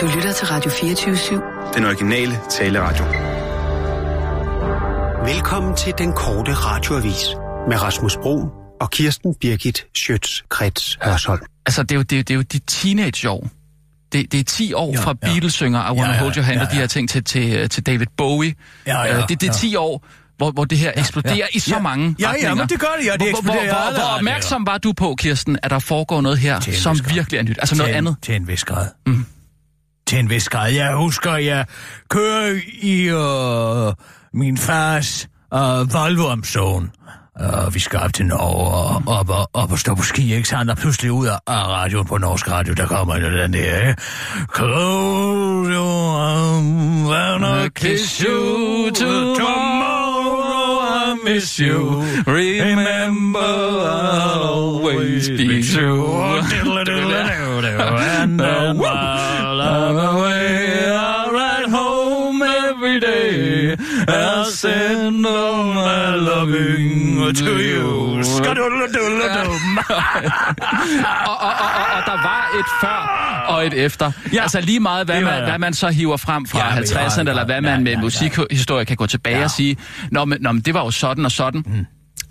Du lytter til Radio 24-7. Den originale taleradio. Velkommen til den korte radioavis med Rasmus Bro og Kirsten Birgit Schøtz-Krets Hørsholm. Altså, det er jo, det er jo, det er jo de teenageår. Det, det er 10 år Ja, fra ja. Beatles synger I Wanna Ja, ja, Hold Your Hand ja, og de ja. her ting til, til, til David Bowie. Ja, ja, Øh, det, det er ja. 10 år, hvor, hvor det her eksploderer ja. i så Ja. mange Ja, ja, retninger. men det gør det, ja, det Hvor- hvor, hvor, hvor, opmærksom var du på, Kirsten, at der foregår noget her, som grad. virkelig er nyt? Altså noget andet? Til en vis grad. Mm. Til en vis grad. Jeg husker, jeg kører i øh, min fars øh, Volvo om sogen. Og vi skal op til Norge og op og, op og stå på ski, ikke sandt? Og pludselig ud af, af radioen på norsk radio, der kommer jo den der, ikke? Close your arms and I kiss you tomorrow, I miss you. Remember, I'll always be true. And then while I'm uh, send all my loving to you. Skadulluduludum. og, og, og, og, og der var et før og et efter. Ja, Ja, altså lige meget, hvad var man, hvad man så hiver frem fra Ja, ja, men ja, 50'erne, ja, eller hvad ja, man med ja, ja. musikhistorie kan gå tilbage Ja. og sige, Nå, men, nå, men det var jo sådan og sådan. Mm.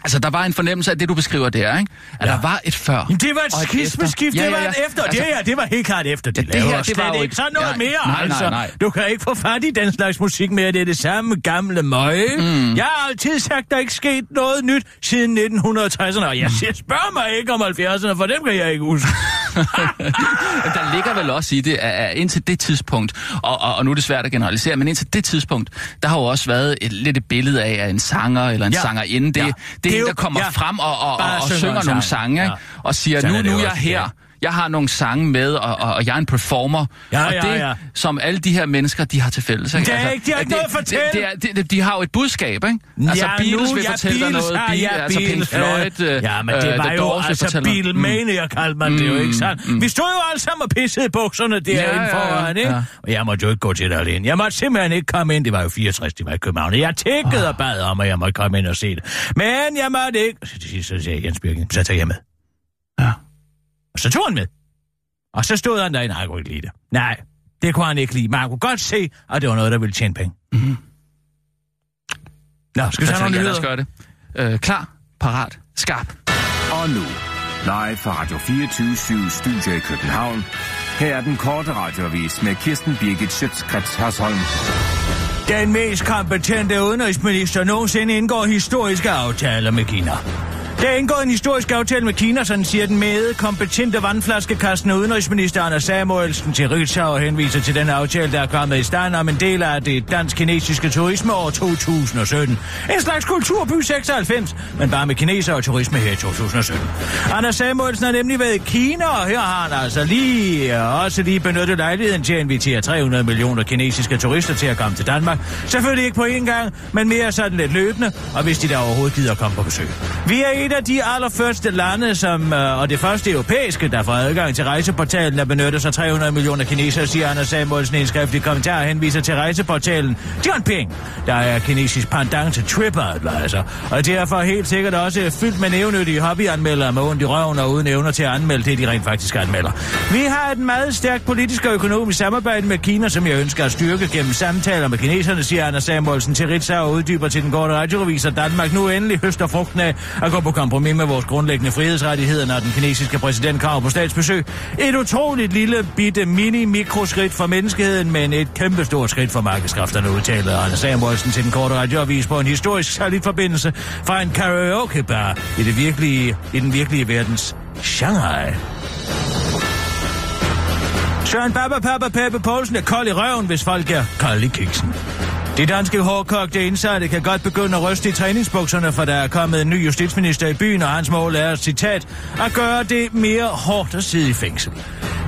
Altså, der var en fornemmelse af det, du beskriver der, ikke? At Ja. der var et før. Jamen, det var et og skismeskift, efter. det var et efter. Altså, det, her, det var helt klart efter, de Ja, det her, det var jo ikke et- sådan noget ja, mere, nej, nej, altså. nej. Du kan ikke få fat i den slags musik mere, det er det samme gamle møg. Mm. Jeg har altid sagt, der er ikke sket noget nyt siden 1960'erne, og jeg siger, spørg mig ikke om 70'erne, for dem kan jeg ikke huske. der ligger vel også i det, at indtil det tidspunkt, og, og, og nu er det svært at generalisere, men indtil det tidspunkt, der har jo også været et, lidt et billede af, at en sanger eller en Ja. sangerinde, det, Ja. det, Det er en, der kommer ja. frem og, og, og, og synger synger nogle sang. sange, Ja. og siger, Sådan nu, er nu er jeg her. ja. Jeg har nogle sange med, og, og, og jeg er en performer. Ja, og ja, det, ja. som alle de her mennesker, de har til fælles. Ikke? Det er ikke- de har ikke noget at fortælle. Det, det det, de har jo et budskab, ikke? Altså, Ja, Beatles nu, vil ja, fortælle dig noget, har- Be- ja, altså Pink Floyd, øh, øh, Ja, men det øh, var The jo altså Beatlemania, kaldte man det jo, ikke sandt? Vi stod jo alle sammen og pissede bukserne derinde Ja, ja, ja, foran, ikke? ja. Og jeg måtte jo ikke gå til det alene. Jeg måtte simpelthen ikke komme ind. Det var jo 64, det var i København. Jeg tækkede og bad om, at jeg måtte komme ind og se det. Men jeg måtte ikke. Så til sidst så sagde Jens Birken, så tager jeg med. Ja. Og så tog han med. Og så stod han derinde, nej, jeg kunne ikke lide det. Nej, det kunne han ikke lide. Men han kunne godt se, at det var noget, der ville tjene penge. Mm-hmm. Nå, skal vi tage Altså, nogle nyheder? gøre det. Øh, klar, parat, skarp. Og nu, live fra Radio 24 Studio i København. Her er den korte radioavis med Kirsten Birgit Schøtzgrads Hasholm. Den mest kompetente udenrigsminister nogensinde indgår historiske aftaler med Kina. Der er indgået en historisk aftale med Kina, sådan siger den med kompetente vandflaskekastende udenrigsminister Anders Samuelsen til Ritzau og henviser til den aftale, der er kommet i stand om en del af det dansk-kinesiske turismeår 2017. En slags kulturby 96, men bare med kineser og turisme her i 2017. Anders Samuelsen har nemlig været i Kina, og her har han altså lige, også lige benyttet lejligheden til at invitere 300 millioner kinesiske turister til at komme til Danmark. Selvfølgelig ikke på én gang, men mere sådan lidt løbende, og hvis de der overhovedet gider at komme på besøg. Vi er et af de allerførste lande, som, øh, og det første europæiske, der får adgang til rejseportalen, der benytter sig 300 millioner kinesere, siger Anders Samuelsen i en skriftlig kommentar, og henviser til rejseportalen Jianping, der er kinesisk pandang til TripAdvisor, altså. og derfor helt sikkert også fyldt med nævnyttige hobbyanmeldere med ondt i røven og uden evner til at anmelde det, de rent faktisk anmelder. Vi har et meget stærkt politisk og økonomisk samarbejde med Kina, som jeg ønsker at styrke gennem samtaler med kineserne, siger Anders Samuelsen til Ritzau og uddyber til den korte radiorevis, at Danmark nu endelig høster frugten af at gå på kompromis med vores grundlæggende frihedsrettigheder, når den kinesiske præsident kommer på statsbesøg. Et utroligt lille, bitte, mini-mikroskridt for menneskeheden, men et kæmpestort skridt for markedskræfterne, udtaler Anders Samuelsen til den korte radioavis på en historisk særlig forbindelse fra en karaokebar i, det virkelige, i den virkelige verdens Shanghai. Søren Papa Papa Peppe Poulsen er kold i røven, hvis folk er kold i kiksen. De danske hårdkogte indsatte kan godt begynde at ryste i træningsbukserne, for der er kommet en ny justitsminister i byen, og hans mål er, citat, at gøre det mere hårdt at sidde i fængsel.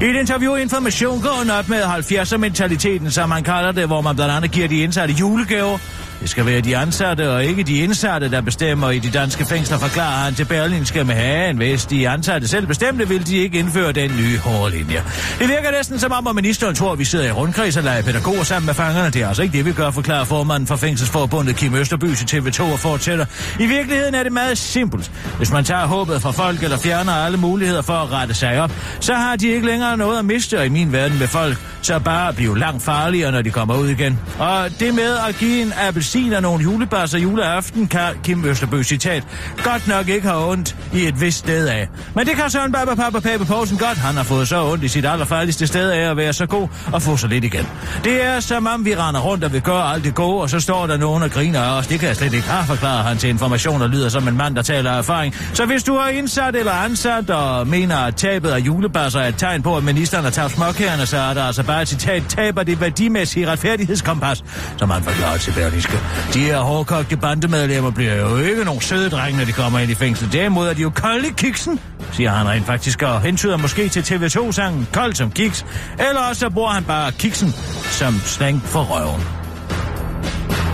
I et interview i Information går han op med 70'er-mentaliteten, som man kalder det, hvor man blandt andet giver de indsatte julegaver. Det skal være de ansatte og ikke de indsatte, der bestemmer i de danske fængsler, forklarer han til Berlinske med hagen. Hvis de ansatte selv bestemte, vil de ikke indføre den nye hårde linje. Det virker næsten som om, at ministeren tror, at vi sidder i rundkreds og leger pædagoger sammen med fangerne. Det er altså ikke det, vi gør, forklarer formanden for Fængselsforbundet Kim Østerby til TV2 og fortsætter. I virkeligheden er det meget simpelt. Hvis man tager håbet fra folk eller fjerner alle muligheder for at rette sig op, så har de ikke længere noget at miste, og i min verden med folk så bare blive langt farligere, når de kommer ud igen. Og det med at give en appelsin og nogle julebasser juleaften, kan Kim Østerbø citat godt nok ikke har ondt i et vist sted af. Men det kan Søren Baba Papa Pape Poulsen godt. Han har fået så ondt i sit allerfarligste sted af at være så god og få så lidt igen. Det er som om vi render rundt og vil gøre alt det gode, og så står der nogen og griner af os. Det kan jeg slet ikke have, forklaret han til information, og lyder som en mand, der taler af erfaring. Så hvis du har indsat eller ansat og mener, at tabet af julebasser er et tegn på, at ministeren har tabt småkærne, så er der altså bare et citat, taber det værdimæssige retfærdighedskompas, som han forklarer til Berlingske. De her hårdkogte bandemedlemmer bliver jo ikke nogen søde drenge, når de kommer ind i fængsel. Derimod er de jo kolde kiksen, siger han rent faktisk, og hentyder måske til TV2-sangen Kold som kiks, eller også så bruger han bare kiksen som slang for røven.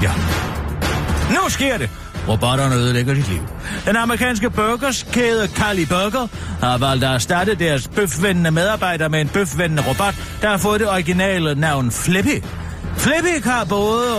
Ja. Nu sker det! Robotterne ødelægger dit liv. Den amerikanske burgerskæde Cali Burger har valgt at erstatte deres bøfvendende medarbejdere med en bøfvendende robot, der har fået det originale navn Flippy. Flippy har både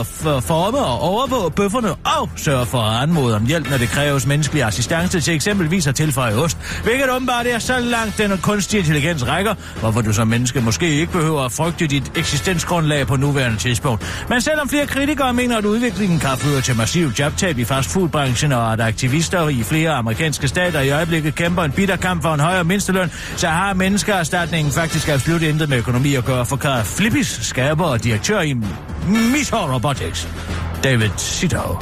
at forme og overvåge bøfferne og sørge for at anmode om hjælp, når det kræves menneskelig assistance til eksempelvis at tilføje ost, hvilket åbenbart er så langt den kunstige intelligens rækker, hvorfor du som menneske måske ikke behøver at frygte dit eksistensgrundlag på nuværende tidspunkt. Men selvom flere kritikere mener, at udviklingen kan føre til massiv jobtab i fastfoodbranchen og at aktivister i flere amerikanske stater i øjeblikket kæmper en bitter kamp for en højere mindsteløn, så har menneskeerstatningen faktisk absolut intet med økonomi at gøre, forklarer Flippis skaber og direktør i Mito Robotics, David Sito.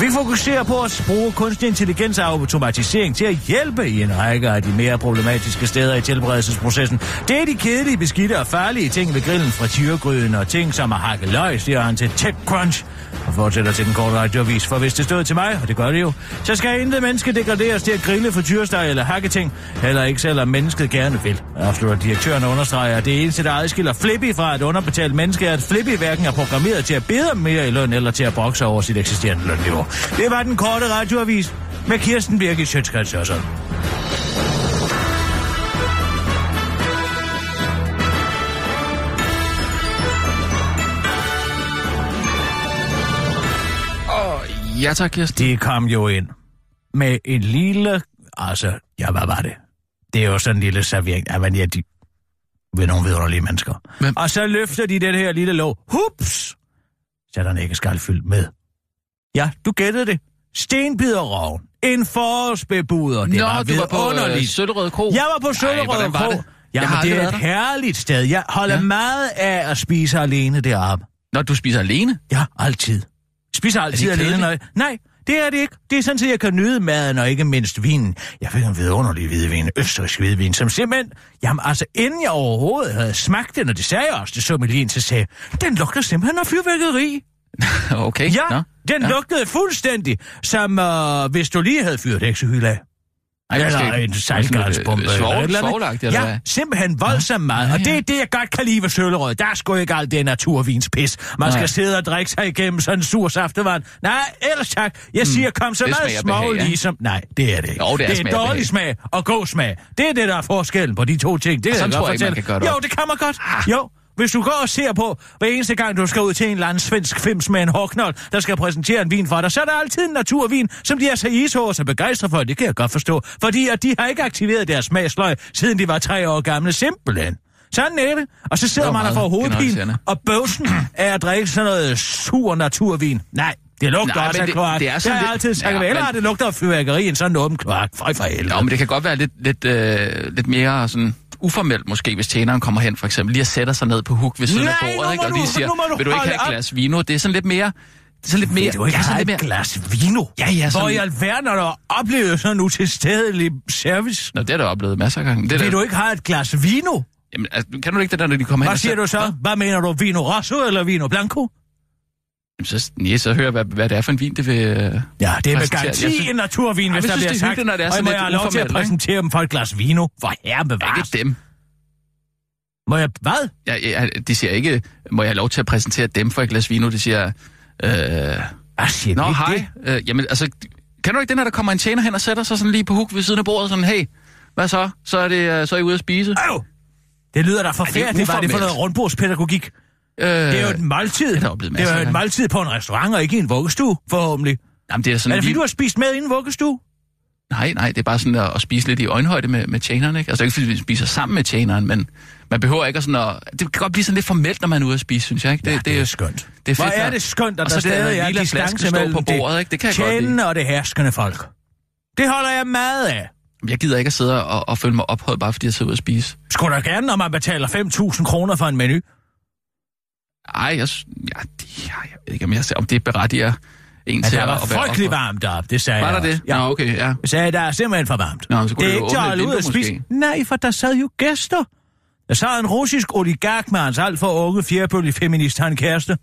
Vi fokuserer på at bruge kunstig intelligens og automatisering til at hjælpe i en række af de mere problematiske steder i tilberedelsesprocessen. Det er de kedelige, beskidte og farlige ting ved grillen fra tyregryden og ting som at hakke løg, siger han til TechCrunch og fortsætter til den korte radiovis. For hvis det stod til mig, og det gør det jo, så skal intet menneske degraderes til at grille for tyresteg eller hakketing, heller ikke selvom mennesket gerne vil. Afslutter direktøren og understreger, at det eneste, der adskiller Flippy fra et underbetalt menneske, er, at Flippy hverken er programmeret til at bede om mere i løn eller til at brokse over sit eksisterende lønniveau. Det var den korte radioavis med Kirsten Birgit Sjøtskrets Ja tak, Kirsten. De kom jo ind med en lille... Altså, ja, hvad var det? Det er jo sådan en lille servering. Ja, men ja, de ved nogle vidunderlige mennesker. Hvem? Og så løfter de den her lille låg. Hups! Så er der en æggeskal fyldt med. Ja, du gættede det. Stenbiderroven. En forårsbebuder. Det Nå, var du var på øh, vidunderligt. Søllerød Kro. Jeg var på Søllerød Kro. det? Jamen, Jeg har det aldrig er et været der. herligt sted. Jeg holder Ja. ja. meget af at spise alene deroppe. Når du spiser alene? Ja, altid. Spiser altid alene, jeg... Nej, det er det ikke. Det er sådan, at jeg kan nyde maden, og ikke mindst vinen. Jeg fik en vidunderlig hvidvin, østrisk hvidvin, som simpelthen... Jamen altså, inden jeg overhovedet havde smagt den, og det sagde jeg også, det så mit lige så sagde, den lugter simpelthen af fyrværkeri. okay. Ja, Nå. den Ja. lugtede fuldstændig, som øh, hvis du lige havde fyret heksehyld af. Eller en sådan sejlgarnsbombe. noget, øh, eller eller Ja, hvad? simpelthen voldsomt meget. Ja, Og det ja. er det, jeg godt kan lide ved Søllerød. Der er sgu ikke alt det naturvinspis. Man Nej. skal sidde og drikke sig igennem sådan en sur saftevand. Nej, ellers tak. Jeg siger, kom så det meget ja. ligesom... Nej, det er det ikke. Jo, det er det er dårlig behag. smag og god smag. Det er det, der er forskellen på de to ting. Det sådan jeg godt fortælle. Jo, det kan man godt. Jo, hvis du går og ser på, hver eneste gang du skal ud til en eller anden svensk fims med en hårknold, der skal præsentere en vin for dig, så er der altid en naturvin, som de er så ishås og begejstret for. Det kan jeg godt forstå. Fordi at de har ikke aktiveret deres smagsløg, siden de var tre år gamle. Simpelthen. Sådan er det. Og så sidder Det man og får hovedpine, og bøvsen er at drikke sådan noget sur naturvin. Nej, det lugter Nej, også af det- kloak. det er Det sådan har jeg lidt- altid sagt. Ja, Eller men- det lugter af fyrværkeri en sådan åben kloak. Frej for helvede. Nå, men det kan godt være lidt, lidt, øh, lidt mere sådan uformelt måske, hvis tjeneren kommer hen for eksempel, lige at sætter sig ned på huk ved siden af Nej, nu bordet, ikke? og lige siger, du vil du ikke have et op." glas vino? Det er sådan lidt mere... Det er sådan lidt mere... Vil du ikke ja, sådan lidt et mere... glas vino? Ja, ja, Hvor sådan- i alverden har du oplevet sådan en utilstedelig service? Nå, det har du oplevet masser af gange. Det Vil da- du ikke have et glas vino? Jamen, altså, kan du ikke det der, når de kommer hen Hvad siger du så? Hvad mener du? Vino rosso eller vino blanco? Så, nej, så hører hvad, hvad det er for en vin, det vil... øh, Ja, det er med garanti synes- en naturvin, Ej, hvis der synes, bliver det sagt. hyggeligt, når det er Og må jeg have lov til at ikke? præsentere dem for et glas vino? For herre bevares. Ikke dem. Må jeg... Hvad? Jeg, jeg, de siger ikke, må jeg have lov til at præsentere dem for et glas vino? De siger, øh, Hvad siger Nå, hej. det? Øh, jamen, altså, kan du ikke den her, der kommer en tjener hen og sætter sig sådan lige på huk ved siden af bordet, sådan, hey, hvad så? Så er, det, øh, så er I ude at spise? Øv! Det lyder da forfærdeligt. Hvad er det for noget rundbordspædagogik? Øh, Det er jo et måltid. det er det er jo et måltid på en restaurant, og ikke i en vuggestue, forhåbentlig. Jamen, det er Er sådan det fordi, lige... du har spist med inden vuggestue? Nej, nej, det er bare sådan at, at spise lidt i øjenhøjde med, med tjeneren, ikke? Altså ikke fordi vi spiser sammen med tjeneren, men, Man behøver ikke at sådan at... Det kan godt blive sådan lidt formelt, når man er ude at spise, synes jeg. Ikke? Det, det, er skønt. Det er Hvor fedt, er når- det skønt, at der det stadig er distance står mellem på bordet, ikke? Det kan jeg godt lide. og det herskende folk. Det holder jeg meget af. Jeg gider ikke at sidde og, og føle mig ophøjet, bare fordi jeg sidder ude at spise. Skulle da gerne, når man betaler 5.000 kroner for en menu. Ej, jeg, ja, det, ja, jeg ved ikke, om, jeg, om det berettiger en Men til der at, var at være frygtelig varmt op, det sagde Var jeg der det? Ja. Nå, okay, ja. Jeg sagde, der er simpelthen for varmt. Nå, så kunne det er ikke til at holde ud vindue spise. Nej, for der sad jo gæster. Der sad en russisk oligark med hans alt for unge fjerbølge feminist, han kæreste.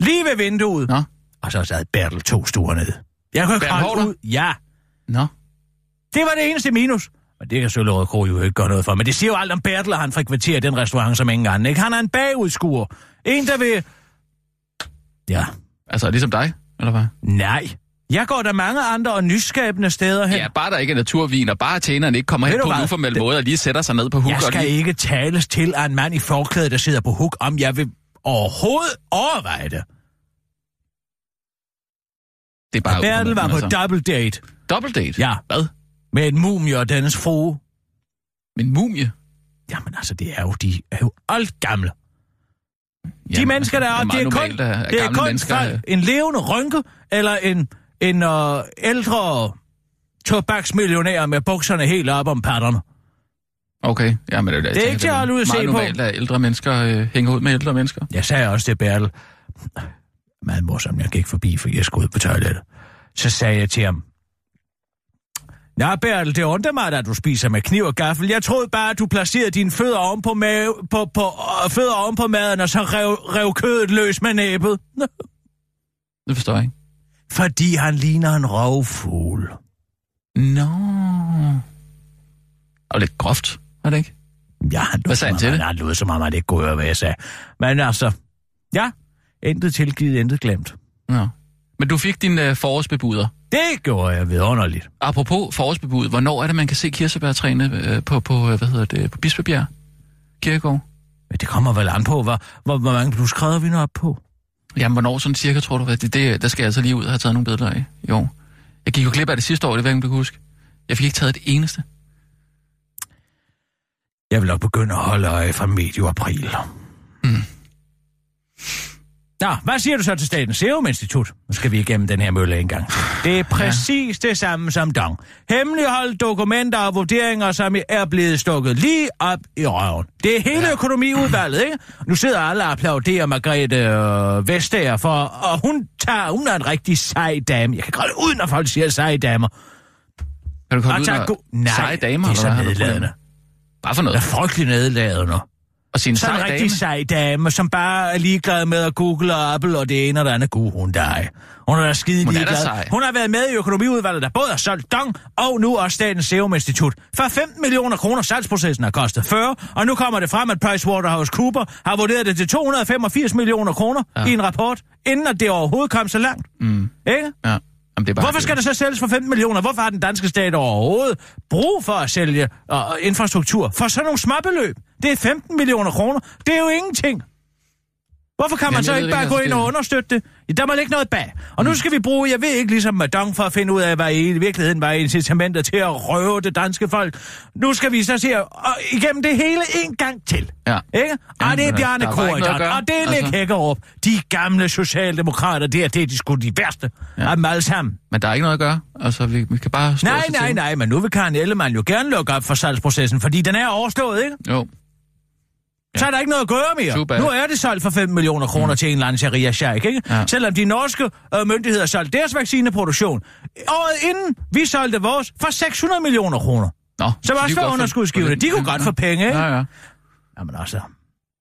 Lige ved vinduet. Nå, Og så sad Bertel to stuer nede. Jeg kunne ikke ud. Ja, nå. det var det eneste minus. Men det kan Søllerød Kro jo ikke gøre noget for. Men det siger jo alt om Bertel, at han frekventerer den restaurant som ingen anden. Ikke? Han er en bagudskuer. En, der vil... Ja, Altså, ligesom dig, eller hvad? nej. Jeg går der mange andre og nyskabende steder hen. Ja, bare der ikke er naturvin, og bare tjeneren ikke kommer Ved hen på en uformel Det- måde og lige sætter sig ned på huk Jeg skal lige... ikke tales til af en mand i forklæde, der sidder på huk, om jeg vil overhovedet overveje det. Det er bare Bertel var på altså. double date. Double date? Ja. Hvad? Med en mumie og dennes frue. Men mumie? Jamen altså, det er jo, de er jo alt gamle. De Jamen, mennesker, der er, det er kun, normalt, at- at det er kun mennesker, en levende rynke, eller en, en uh, ældre tobaksmillionær med bukserne helt op om patterne. Okay, ja, men det, Det er ikke til at holde ud at se meget på. normalt, at ældre mennesker øh, hænger ud med ældre mennesker. Jeg sagde også til Bertel, meget morsomt, jeg gik forbi, for jeg skulle ud på toilettet. Så sagde jeg til ham, Ja, Bertel, det undrer mig, at du spiser med kniv og gaffel. Jeg troede bare, at du placerede dine fødder oven på, mave, på, på, øh, fødder oven på maden, og så rev, rev kødet løs med næbet. Det forstår jeg ikke. Fordi han ligner en rovfugl. Nå. Og lidt groft, er det ikke? Ja, han lød, Hvad sagde han til Han lød som om, han ikke kunne høre, hvad jeg sagde. Men altså, ja, intet tilgivet, intet glemt. Ja. Men du fik din øh, forårsbebuder. Det gjorde jeg vidunderligt. Apropos forårsbebud, hvornår er det, man kan se kirsebærtræene øh, på, på, øh, hvad hedder det, på Bispebjerg Kirkegård? Men det kommer vel an på, hvor, hvor, hvor mange plusgrader vi når op på. Jamen, hvornår sådan cirka, tror du? Det, det, der skal jeg altså lige ud og have taget nogle billeder af år. Jeg gik jo glip af det sidste år, det ved jeg ikke, om du kan huske. Jeg fik ikke taget det eneste. Jeg vil nok begynde at holde øje fra medio april. Mm. Nå, hvad siger du så til Statens Serum Institut? Nu skal vi igennem den her mølle en gang. Det er præcis ja. det samme som dong. Hemmeligholdt dokumenter og vurderinger, som er blevet stukket lige op i røven. Det er hele ja. økonomiudvalget, ikke? Nu sidder alle og applauderer Margrethe øh, Vestager for, og hun tager, hun er en rigtig sej dame. Jeg kan godt ud, når folk siger seje damer. Kan du komme Og ud go- Nej, seje damer? det er så nedladende. Bare for Det er noget. frygtelig nedladende. Og sige en Sådan en rigtig dame. sej dame, som bare er ligeglad med at google og Apple og det ene og det andet. Gud, hun dig. Hun er da skide Hun er ligeglad. sej. Hun har været med i økonomiudvalget, der både har solgt Dong og nu også Statens Serum Institut. For 15 millioner kroner salgsprocessen har kostet 40, og nu kommer det frem, at PricewaterhouseCooper har vurderet det til 285 millioner kroner ja. i en rapport, inden at det overhovedet kom så langt. Mm. Ikke? Ja. Jamen, det er bare Hvorfor skal det så sælges for 15 millioner? Hvorfor har den danske stat overhovedet brug for at sælge uh, infrastruktur for sådan nogle småbeløb? Det er 15 millioner kroner. Det er jo ingenting. Hvorfor kan man Jamen, så ikke bare gå altså, ind og understøtte det? Ja, Der må ligge noget bag. Og nu skal vi bruge, jeg ved ikke, ligesom Madong for at finde ud af, hvad i virkeligheden var incitamenter til at røve det danske folk. Nu skal vi så se og igennem det hele en gang til. Ja. Ikke? Og Jamen, det er Bjarne Korydon, og det er Nick Altså. Hækkerup. De gamle socialdemokrater, det er, det de sgu de værste Ja. af dem alle sammen. Men der er ikke noget at gøre. Altså, vi, vi kan bare stå Nej, nej, nej, men nu vil Karen Ellemann jo gerne lukke op for salgsprocessen, fordi den er overstået, ikke? Jo. Ja. Så er der ikke noget at gøre mere. Bad. Nu er det solgt for 5 millioner kroner mm. til en eller anden sharia sheik, ikke? Ja. Selvom de norske øh, myndigheder solgte deres vaccineproduktion. Året inden vi solgte vores for 600 millioner kroner. Nå, også kunne var godt få- underskudsgivende. De kunne godt få penge, ikke? Ja, ja. Jamen altså,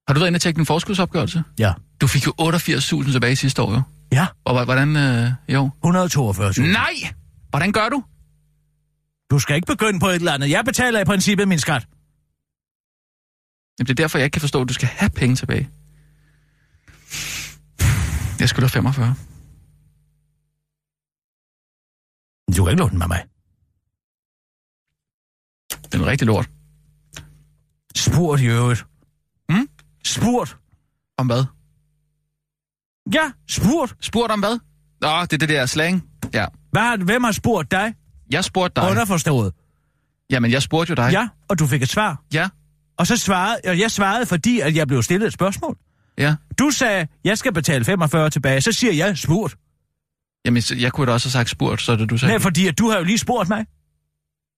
Har du været inde og tjekke din forskudsopgørelse? ja. Du fik jo 88.000 tilbage sidste år, jo. Ja, Og hvordan, øh, jo? 142 Nej! Hvordan gør du? Du skal ikke begynde på et eller andet. Jeg betaler i princippet min skat. Jamen, det er derfor, jeg ikke kan forstå, at du skal have penge tilbage. Jeg skylder 45. Du kan ikke låne den med mig. Det er rigtig lort. Spurgt i øvrigt. Hmm? Spurgt. Om hvad? Ja, spurgt. Spurgt om hvad? Nå, det er det der slang. Ja. Hvad, hvem har spurgt dig? Jeg spurgte dig. Underforstået. Jamen, jeg spurgte jo dig. Ja, og du fik et svar. Ja. Og så svarede, og jeg svarede, fordi at jeg blev stillet et spørgsmål. Ja. Du sagde, jeg skal betale 45 tilbage. Så siger jeg, spurgt. Jamen, så- jeg kunne da også have sagt spurgt, så det du sagde. Nej, fordi at du har jo lige spurgt mig.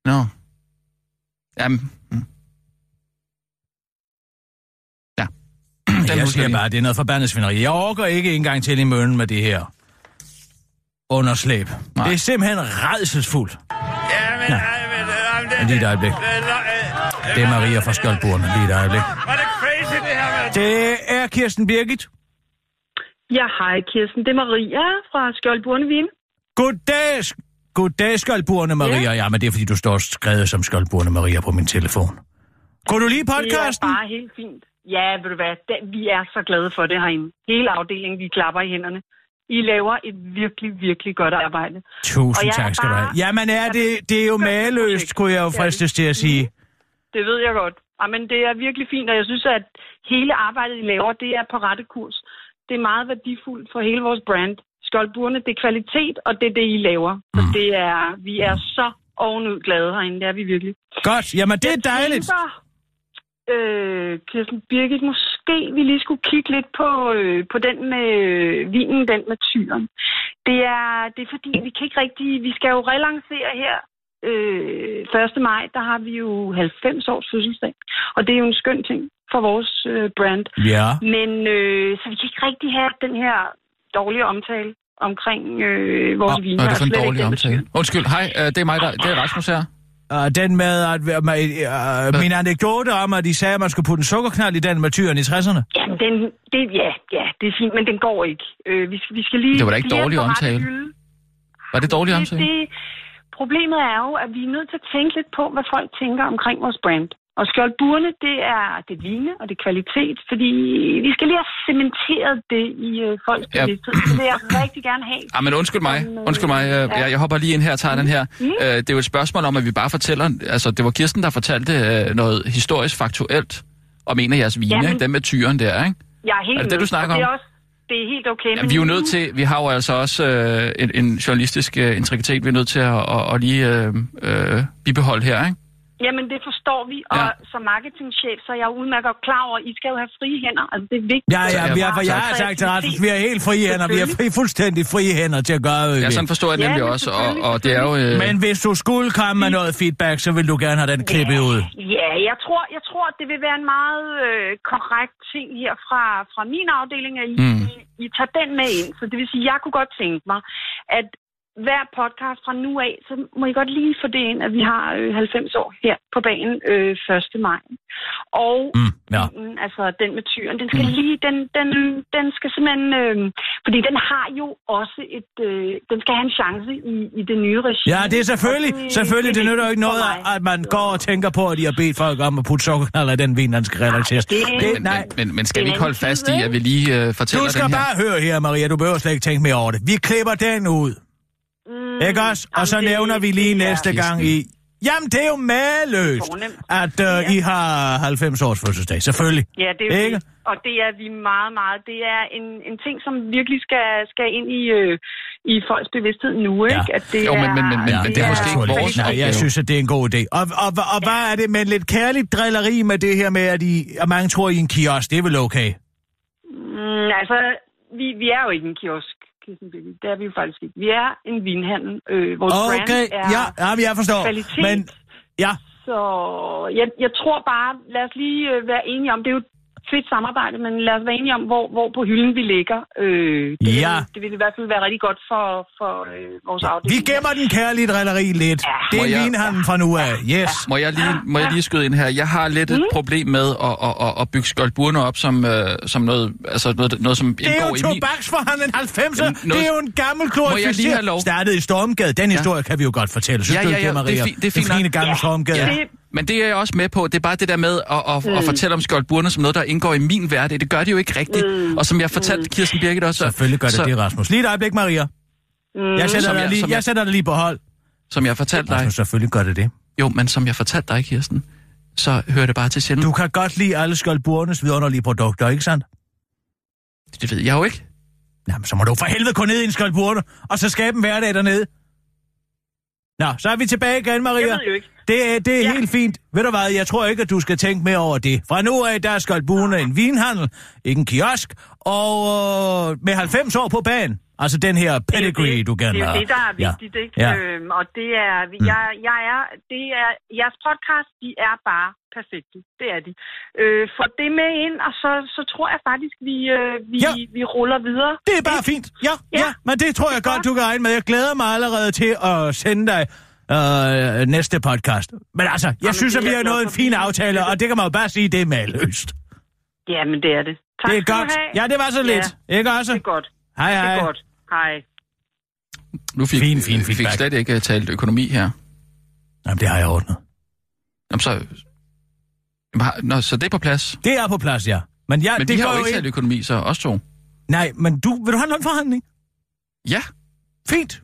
Nå. Jamen. mm. Ja. Den jeg siger bare, det er noget forbandet svineri. Jeg orker ikke engang til i mønnen med det her underslæb. Nej. Det er simpelthen redselsfuldt. Ja, men, Nå. ej, men, øh, det, Men lige et øjeblik. det, øh, Det er Maria fra Skjoldborne. Lige et øjeblik. Var det crazy, det her med... Det er Kirsten Birgit. Ja, hej Kirsten. Det er Maria fra Skjoldborne Vin. Goddag, goddag Skjoldborne Maria. Ja. men det er fordi, du står skrevet som Skjoldborne Maria på min telefon. Kunne du lide Det er podcasten? bare helt fint. Ja, ved du hvad, det, vi er så glade for det herinde. Hele afdelingen, vi klapper i hænderne. I laver et virkelig, virkelig godt arbejde. Tusind tak skal du have. Jamen er det, det er jo mageløst, kunne jeg jo Ja, fristes til at sige. Det ved jeg godt. Men det er virkelig fint, og jeg synes, at hele arbejdet, I laver, det er på rette kurs. Det er meget værdifuldt for hele vores brand. Skjoldburene, det er kvalitet, og det er det, I laver. Så Mm. det er, vi er så ovenud glade herinde, det er vi virkelig. Godt, jamen det er Jeg dejligt. tænker, øh, Kirsten Birgit, måske vi lige skulle kigge lidt på, øh, på den med øh, vinen, den med tyren. Det er, det er fordi, vi kan ikke rigtig... Vi skal jo relancere her øh, 1. maj, der har vi jo 90 års fødselsdag. Og det er jo en skøn ting for vores øh, brand. Ja. Men øh, så vi kan ikke rigtig have den her dårlige omtale omkring øh, vores vin. Hvad er det for en dårlig omtale? Undskyld, hej, øh, det er mig, der, det er Rasmus her. Uh, den med, at uh, uh, min anekdote om, at de sagde, at man skulle putte en sukkerknald i den med tyren i 60'erne. Jamen, den, det, ja, ja, det er fint, men den går ikke. Øh, vi, skal- vi skal lige... Det var da ikke dårlig omtale. Var det dårlig Det, omtale? det, problemet er jo, at vi er nødt til at tænke lidt på, hvad folk tænker omkring vores brand. Og skjoldburene, det er det vine, og det er kvalitet, fordi vi skal lige have cementeret det i øh, folks Ja. bevidsthed. Det vil jeg rigtig gerne have. Ah, men undskyld mig. Øh, Undskyld mig. øh, ja. Jeg, hopper lige ind her og tager den her. Mm. Øh, Det er jo et spørgsmål om, at vi bare fortæller... Altså, det var Kirsten, der fortalte øh, noget historisk faktuelt om en af jeres vine, Jamen. ikke? Den med tyren der, ikke? Jeg er helt Er det det, du snakker og det om? er også det er helt okay. Ja, vi er jo nødt til... Vi har jo altså også øh, en, en journalistisk øh, integritet, vi er nødt til at, at, at lige øh, øh, bibeholde her, ikke? Jamen, det forstår vi, og Ja. som marketingchef, så er jeg udmærket klar over, at I skal jo have frie hænder. Altså, det er vigtigt. Ja, ja, vi har, for jeg har sagt til Rasmus, vi har helt frie hænder. Vi har fri, fuldstændig frie hænder til at gøre, vi Ja, sådan forstår jeg Ja, nemlig men også, og, og det er jo... Øh, Men hvis du skulle komme med noget feedback, så vil du gerne have den klippet ud. Ja, jeg tror, jeg tror, det vil være en meget øh, korrekt ting her fra, fra min afdeling, at I, Mm. mm. I, I tager den med ind. Så det vil sige, jeg kunne godt tænke mig, at hver podcast fra nu af, så må I godt lige få det ind, at vi har øh, 90 år her på banen øh, 1. maj. Og Mm, ja. vinen, altså den med tyren, den skal lige, den, den, den skal simpelthen, øh, fordi den har jo også et, øh, den skal have en chance i, i det nye regi. Ja, det er selvfølgelig, Og selvfølgelig, det er nytter jo ikke noget, at man går og tænker på, at de har bedt folk om at putte sukkerknaller i den vin, der skal relateres. det- Det, men, nej, men, men, men skal Det vi ikke holde fast i, at vi lige øh, fortæller du skal den her? bare høre her, Maria, du behøver slet ikke tænke mere over det. Vi klipper den ud, Mm, ikke også? Og så det- nævner vi lige det er- næste gang i... Jamen, det er jo maløst, at uh, I har 90 års fødselsdag. Selvfølgelig. Ja, det er jo Ikke? det. Og det er vi meget, meget. Det er en, en ting, som virkelig skal, skal ind i, øh, i folks bevidsthed nu, ikke? At det Jo, men- men- men- men- men det er måske ikke vores Nej, jeg synes, at det er en god idé. Og, og, og, og hvad er det med lidt kærligt drilleri med det her med, at, I, at mange tror, I er en kiosk? Det er vel okay? Mm, altså, vi, vi er jo ikke en kiosk. Birgit. Det er vi jo faktisk ikke. Vi er en vinhandel. Øh, vores Okay, brand er ja, ja, jeg forstår. kvalitet. Men, ja, Så jeg, jeg tror bare, lad os lige øh, være enige om, det er jo fedt samarbejde, men lad os være enige om, hvor, hvor på hylden vi ligger. Øh, det, Ja. vil, det vil i hvert fald være rigtig godt for, for øh, vores afdeling. vi gemmer den kærlige drilleri lidt. Ja. Det er jeg- vinhandlen fra nu af. Yes. Må jeg lige, må jeg lige skyde ind her? Jeg har lidt et problem med at, at, at, at bygge skoldburner op som, øh, som noget, altså noget, noget, som Det er indgår jo i min... tobaksforhandlen 90'er. Jamen, noget- Det er jo en gammel Må jeg lige have glorificeret. lov? Startede i Stormgade. Den historie kan vi jo godt fortælle. Synes Ja, du ja, ikke, ja, det er Maria? fint- det er Den fint fine nok. gamle Ja. Stormgade. Ja. Det- Men det er jeg også med på. Det er bare det der med at, at, at fortælle om skjoldburner som noget, der indgår i min hverdag. Det gør det jo ikke rigtigt. Og som jeg fortalte Kirsten Birgit også, Selvfølgelig gør det så, det, Rasmus. Lige et øjeblik, Maria. Mm, Jeg sætter, Som dig jeg- lige, jeg jeg- sætter dig lige på hold. som jeg fortalte dig. Rasmus, selvfølgelig gør det det. Jo, men som jeg fortalte dig, Kirsten, så hører det bare til sjældent. Du kan godt lide alle Skjoldburnes vidunderlige produkter, ikke sandt? Det ved jeg jo ikke. Jamen, så må du for helvede gå ned i en Skjoldburne, og så skabe en hverdag dernede. Nå, så er vi tilbage igen, Jeg Maria. ved jo ikke. Det er, det er Ja. helt fint. Ved du hvad, jeg tror ikke, at du skal tænke mere over det. Fra nu af, der skal Bune en vinhandel, ikke en kiosk, og øh, med 90 år på banen. Altså den her pedigree, det, du gerne Det er det, der er Ja. vigtigt, ikke? Ja. Øhm, og det er, jeg, jeg er, det er, jeres podcast, de er bare perfekte. Det er de. Øh, få det med ind, og så, så tror jeg faktisk, vi, øh, vi, Ja. vi ruller videre. Det er bare fint. Ja, ja, Ja. men det tror jeg godt, du kan regne med. Jeg glæder mig allerede til at sende dig øh, næste podcast. Men altså, jeg Jamen, synes, det at vi har nået en fin aftale, og det kan man jo bare sige, det er maløst. Ja, men det er det. Tak Det er godt. have. Ja, det var så lidt. Ikke også? Det er godt. Hej, Det hej. er godt. Hej. Nu fik, Fin, fin vi fik feedback. slet ikke øh, talt økonomi her. Jamen, det har jeg ordnet. Jamen, så... Jamen, Nå, så det er på plads. Det er på plads, ja. Men, ja, Men det vi har går jo ikke talt økonomi, så os to. Nej, men du, vil du have en lønforhandling? Ja. Fint.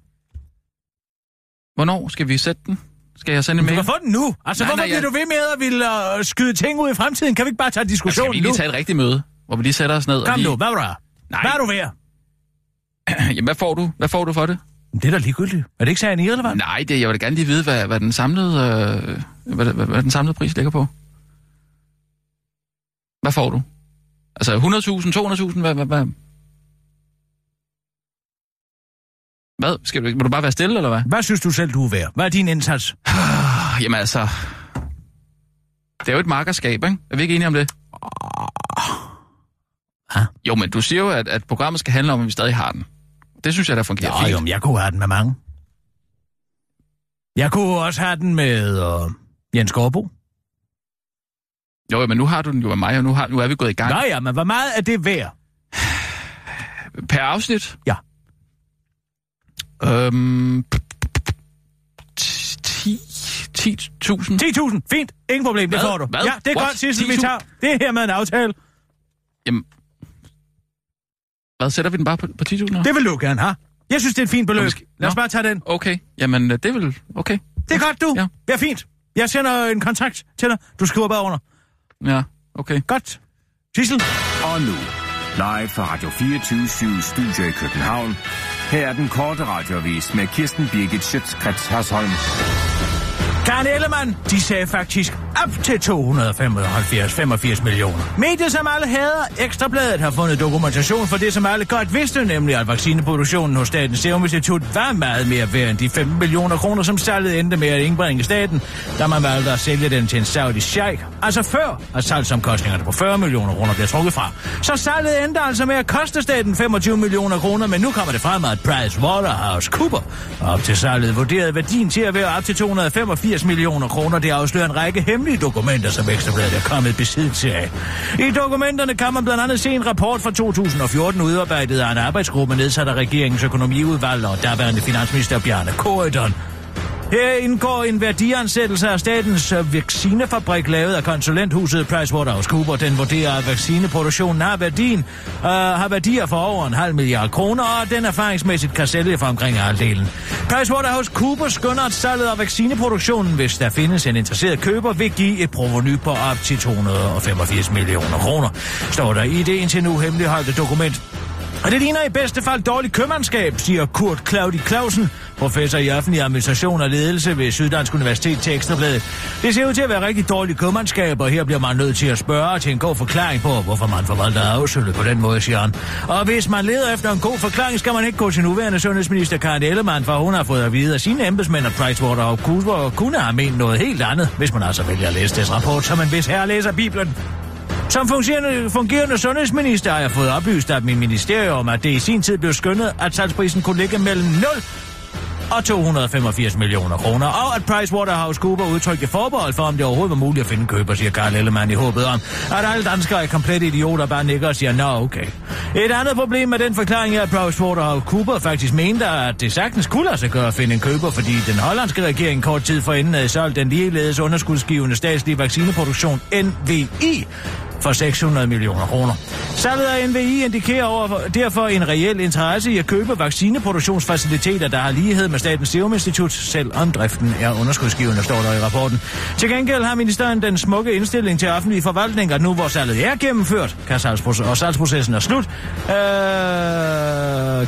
Hvornår skal vi sætte den? Skal jeg sende en Du mail? kan få den nu. Altså, Nej, hvorfor nej, bliver jeg- du ved med at ville uh, skyde ting ud i fremtiden? Kan vi ikke bare tage Altså, skal diskussionen vi lige nu? tage et rigtigt møde, hvor vi lige sætter os ned og Kom lige... nu, hvad er du her? Nej. Hvad er du ved? Jamen, hvad får du? Hvad får du for det? Det er da ligegyldigt. Er det ikke sagen irrelevant? Nej, det, jeg vil da gerne lige vide, hvad, hvad, den samlede, øh, hvad, hvad, hvad den samlede pris ligger på. Hvad får du? Altså 100.000, 200.000, hvad, hvad, hvad? Hvad? Skal du, må du bare være stille, eller hvad? Hvad synes du selv, du er værd? Hvad er din indsats? Jamen altså... Det er jo et markerskab, ikke? Er vi ikke enige om det? Hvad? Jo, men du siger jo, at, at programmet skal handle om, at vi stadig har den. Det synes jeg, der fungerer Jo, fint. jo, men jeg kunne have den med mange. Jeg kunne også have den med øh, Jens Gårdbo. Jo, jo, men nu har du den jo af mig, og nu, har, nu er vi gået i gang. Nå ja, men hvor meget er det værd? Per afsnit? Ja. Øhm... 10... 10.000? 10.000, fint. Ingen problem, det Hvad? får du. Hvad? Ja, det er What? godt, Sissel, vi 10.000? tager. Det er her med en aftale. Jamen... Hvad, sætter vi den bare på, på 10.000? eller? Det vil du gerne have. Jeg synes, det er et fint beløb. Måske- Lad os Nå. bare tage den. Okay, jamen øh, det er vel... Okay. Det er godt, du. Ja. Det er fint. Jeg sender en kontrakt til dig. Du skriver bare under. Ja, okay. Godt. Sissel. Og nu, live fra Radio 24 Studio i København. Her er den korte radiovis med Kirsten Birgit Schøtzgrads Hasholm. Karen Ellemann, de sagde faktisk op til 275 millioner. Mediet, som alle hader, Ekstrabladet, har fundet dokumentation for det, som alle godt vidste, nemlig at vaccineproduktionen hos Statens Serum Institut var meget mere værd end de 15 millioner kroner, som salget endte med at indbringe staten, da man valgte at sælge den til en saudi sheik. Altså før, at salgsomkostningerne på 40 millioner kroner bliver trukket fra. Så salget endte altså med at koste staten 25 millioner kroner, men nu kommer det frem, at Price Waterhouse Cooper op til salget vurderede værdien til at være op til 285 millioner kroner. Det afslører en række hemmelige dokumenter, som Ekstrabladet er kommet i besiddelse af. I dokumenterne kan man blandt andet se en rapport fra 2014 udarbejdet af en arbejdsgruppe nedsat af regeringens økonomiudvalg og daværende finansminister Bjarne Korydon. Her indgår en værdiansættelse af statens øh, vaccinefabrik lavet af konsulenthuset PricewaterhouseCoopers. Den vurderer, at vaccineproduktionen har, værdien, øh, har værdier for over en halv milliard kroner, og den erfaringsmæssigt kan sælge for omkring halvdelen. PricewaterhouseCoopers skønner, at salget af vaccineproduktionen, hvis der findes en interesseret køber, vil give et proveny på op til 285 millioner kroner, står der i det indtil nu hemmeligholdte dokument. Og det ligner i bedste fald dårligt købmandskab, siger Kurt Claudi Clausen, professor i offentlig administration og ledelse ved Syddansk Universitet til Ekstrabladet. Det ser ud til at være rigtig dårligt købmandskab, og her bliver man nødt til at spørge til en god forklaring på, hvorfor man forvalter afsølget på den måde, siger han. Og hvis man leder efter en god forklaring, skal man ikke gå til nuværende sundhedsminister Karen Ellemann, for hun har fået at vide af sine embedsmænd, at Pricewaterhouse kunne have ment noget helt andet, hvis man altså vælger at læse deres rapport, som en vis herre læser Bibelen. Som fungerende, fungerende sundhedsminister har jeg fået oplyst af min ministerium, at det i sin tid blev skønnet, at salgsprisen kunne ligge mellem 0 og 285 millioner kroner, og at PricewaterhouseCoopers udtrykte forbehold for, om det overhovedet var muligt at finde en køber, siger Karl Ellemann i håbet om, at alle danskere er komplet idioter, bare nikker og siger, nå okay. Et andet problem med den forklaring er, at PricewaterhouseCoopers faktisk mente, at det sagtens kunne lade sig gøre at finde en køber, fordi den hollandske regering kort tid forinden havde solgt den ligeledes underskudsgivende statslige vaccineproduktion NVI for 600 millioner kroner. Salget af NVI indikerer over, derfor en reel interesse i at købe vaccineproduktionsfaciliteter, der har lighed med Statens Serum Institut, selvom driften er underskudsgivende, står der i rapporten. Til gengæld har ministeren den smukke indstilling til offentlige forvaltninger, nu hvor salget er gennemført, kan salgsproces- og salgsprocessen er slut, øh,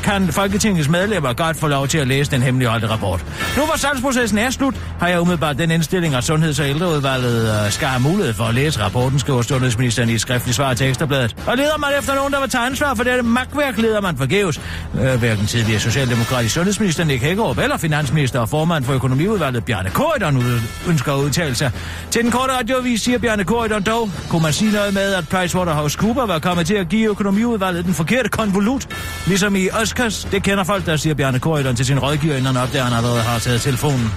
kan Folketingets medlemmer godt få lov til at læse den hemmeligholdte rapport. Nu hvor salgsprocessen er slut, har jeg umiddelbart den indstilling, at Sundheds- og Ældreudvalget øh, skal have mulighed for at læse rapporten, skriver sundhedsministeren i et skriftligt svar til Ekstrabladet. Og leder man efter nogen, der vil tage ansvar for dette magtværk, leder man forgæves. Øh, hverken tidligere socialdemokratisk sundhedsminister Nick Hækkerup eller finansminister og formand for økonomiudvalget Bjarne Korydon ud- ønsker at udtale sig. Til den korte radioavis siger Bjarne Korydon dog, kunne man sige noget med, at PricewaterhouseCoopers var kommet til at give økonomiudvalget den forkerte konvolut. Ligesom i Oscars, det kender folk, der siger Bjarne Korydon til sin rådgiver, inden han opdager, at han allerede har taget telefonen.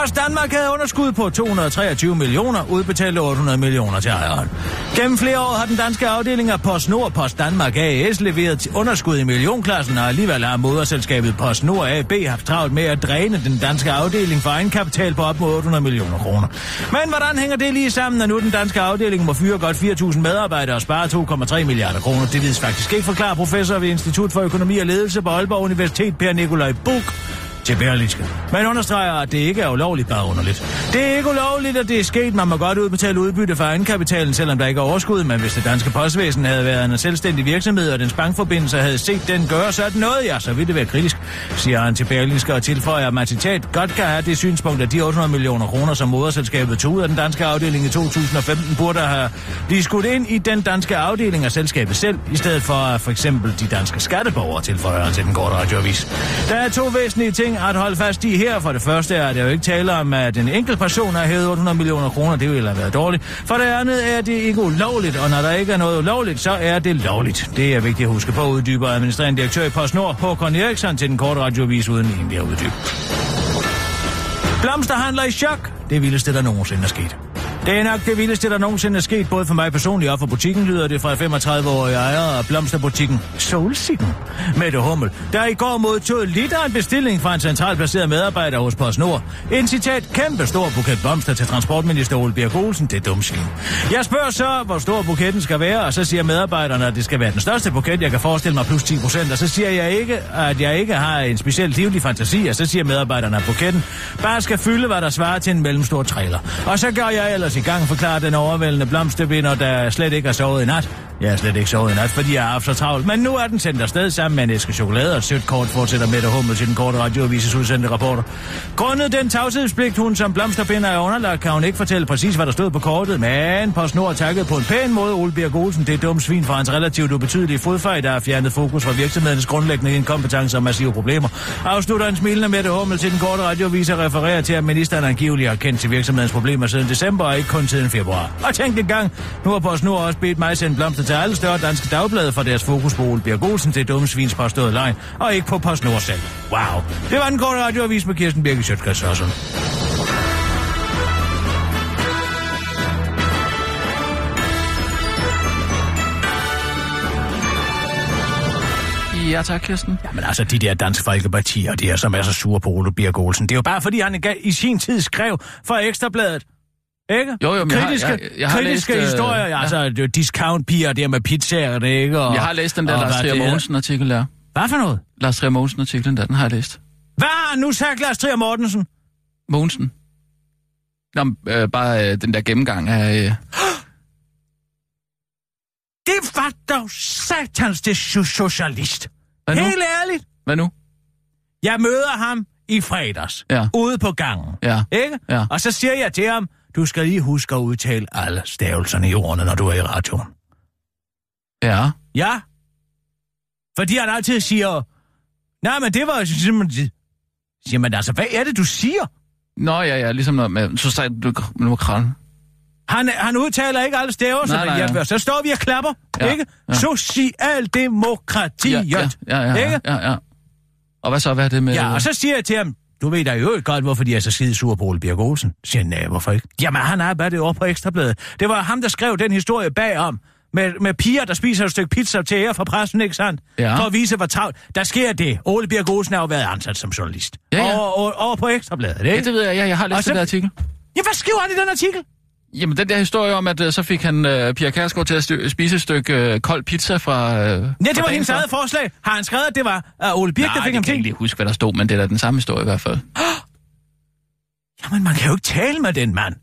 Post Danmark havde underskud på 223 millioner, udbetalte 800 millioner til ejeren. Gennem flere år har den danske afdeling af PostNord og Post Danmark AS leveret underskud i millionklassen, og alligevel har moderselskabet PostNord AB haft travlt med at dræne den danske afdeling for egenkapital på op mod 800 millioner kroner. Men hvordan hænger det lige sammen, når nu den danske afdeling må fyre godt 4.000 medarbejdere og spare 2,3 milliarder kroner? Det vides faktisk ikke, forklarer professor ved Institut for Økonomi og Ledelse på Aalborg Universitet, Per Nikolaj Buk til Berlingske. Man understreger, at det ikke er ulovligt, bare underligt. Det er ikke ulovligt, at det er sket. Man må godt udbetale udbytte for egenkapitalen, selvom der ikke er overskud. Men hvis det danske postvæsen havde været en selvstændig virksomhed, og dens bankforbindelse havde set den gøre sådan noget, ja, så ville det være kritisk, siger han til Berlingske og tilføjer, at man citat godt kan have det synspunkt, at de 800 millioner kroner, som moderselskabet tog ud af den danske afdeling i 2015, burde have blive skudt ind i den danske afdeling af selskabet selv, i stedet for at for eksempel de danske skatteborgere tilføjer han til den korte radioavis. Der er to væsentlige ting at holde fast i her. For det første er det jo ikke tale om, at en enkelt person har hævet 800 millioner kroner. Det ville have været dårligt. For det andet er det ikke ulovligt, og når der ikke er noget ulovligt, så er det lovligt. Det er vigtigt at huske på, uddyber administrerende direktør i PostNord, Håkon Eriksson, til den korte radioavis uden egentlig at uddybe. Blomsterhandler i chok. Det vildeste, der nogensinde er sket. Det er nok det vildeste, der nogensinde er sket, både for mig personligt og for butikken, lyder det fra 35-årige ejer af blomsterbutikken Solsikken, Mette Hummel, der i går modtog lidt af en bestilling fra en centralt placeret medarbejder hos PostNord. En citat, kæmpe stor buket blomster til transportminister Ole Birk Olsen, det er dumsvin. Jeg spørger så, hvor stor buketten skal være, og så siger medarbejderne, at det skal være den største buket, jeg kan forestille mig, plus 10 procent, og så siger jeg ikke, at jeg ikke har en speciel livlig fantasi, og så siger medarbejderne, at buketten bare skal fylde, hvad der svarer til en mellemstor trailer. Og så gør jeg ellers i gang, forklarer den overvældende blomstervinder, der slet ikke har sovet i nat. Jeg har slet ikke sovet i nat, fordi jeg har haft så travlt. Men nu er den sendt afsted sammen med en æske chokolade og et sødt kort, fortsætter Mette Hummel til den korte radioavises udsendte rapporter. Grundet den tavshedspligt, hun som blomsterbinder er underlagt, kan hun ikke fortælle præcis, hvad der stod på kortet. Men på snor takket på en pæn måde Ole Birk Olsen, det er dumt svin fra hans relativt ubetydelige fodfejl, der har fjernet fokus fra virksomhedens grundlæggende inkompetencer og massive problemer. Afslutter en smilende Mette Hummel til den korte radioavis og refererer til, at ministeren angiveligt har kendt til virksomhedens problemer siden december og ikke kun siden februar. Og tænk en gang, nu har PostNord også bedt mig sende blomster til alle større danske dagblade for deres fokus på Ole Birk Olsen til dumme svins påstået løgn, og ikke på PostNord selv. Wow. Det var den korte radioavis med Kirsten Birke Sjøtskrids Ja, tak, Kirsten. Men altså, de der danske folkepartier, de er som er så sure på Ole Birk Olsen. Det er jo bare fordi, han i sin tid skrev for Ekstrabladet. Ikke? Jo, jo, men jeg har- kritiske, jeg- jeg har kritiske læst, øh, historier, ja. altså er discount-piger der med pizzaer, det ikke? Og, Jeg har læst den der Lars Trier. Mogensen-artikel der. Hvad for noget? Lars Trier Mogensen-artiklen der, den har jeg læst. Hvad har nu sagt, Lars Trier Mortensen? Mogensen. Nå, øh, bare øh, den der gennemgang af... Øh, Det var dog satans det so- socialist. hvad nu? Helt ærligt. Hvad nu? Jeg møder ham i fredags, Ja. ude på gangen. Ja. Ikke? Ja. Og så siger jeg til ham, du skal lige huske at udtale alle stavelserne i ordene, når du er i radioen. Ja. Ja. Fordi han altid siger, nej, men det var simpelthen... Siger man altså, hvad er det, du siger? Nå, ja, ja, ligesom noget med... Så sagde du nu krallen. Han, han udtaler ikke alle stavelser, Nej, nej, ja. så står vi og klapper, Ja, ikke? ja. Socialdemokratiet, Ja, ja, ja, ja, ikke? ja, ja, ja. Og hvad så, hvad er det med... Ja, og så siger jeg til ham, du ved da jo godt, hvorfor de er så skide sure på Ole Birk Olsen. Siger nej, hvorfor ikke? Jamen, han er bare det over på Ekstrabladet. Det var ham, der skrev den historie bagom. Med, med piger, der spiser et stykke pizza til ære fra pressen, ikke sandt? Ja. For at vise, hvor travlt. Der sker det. Ole Birk Olsen har jo været ansat som journalist. Ja, ja. Over, over, over på Ekstrabladet, ikke? Ja, det ved jeg, ja, jeg har læst så- den artikel. Ja, hvad skriver han i den artikel? Jamen, den der historie om, at øh, så fik han øh, Pia Kærsgaard til at stø- spise et stykke øh, kold pizza fra... Øh, Ja, det var hendes eget forslag. Har han skrevet, at det var uh, Ole Birk, der Nej, fik det ham kan jeg ikke til? lige huske, hvad der stod, men det er da den samme historie i hvert fald. Jamen, man kan jo ikke tale med den mand.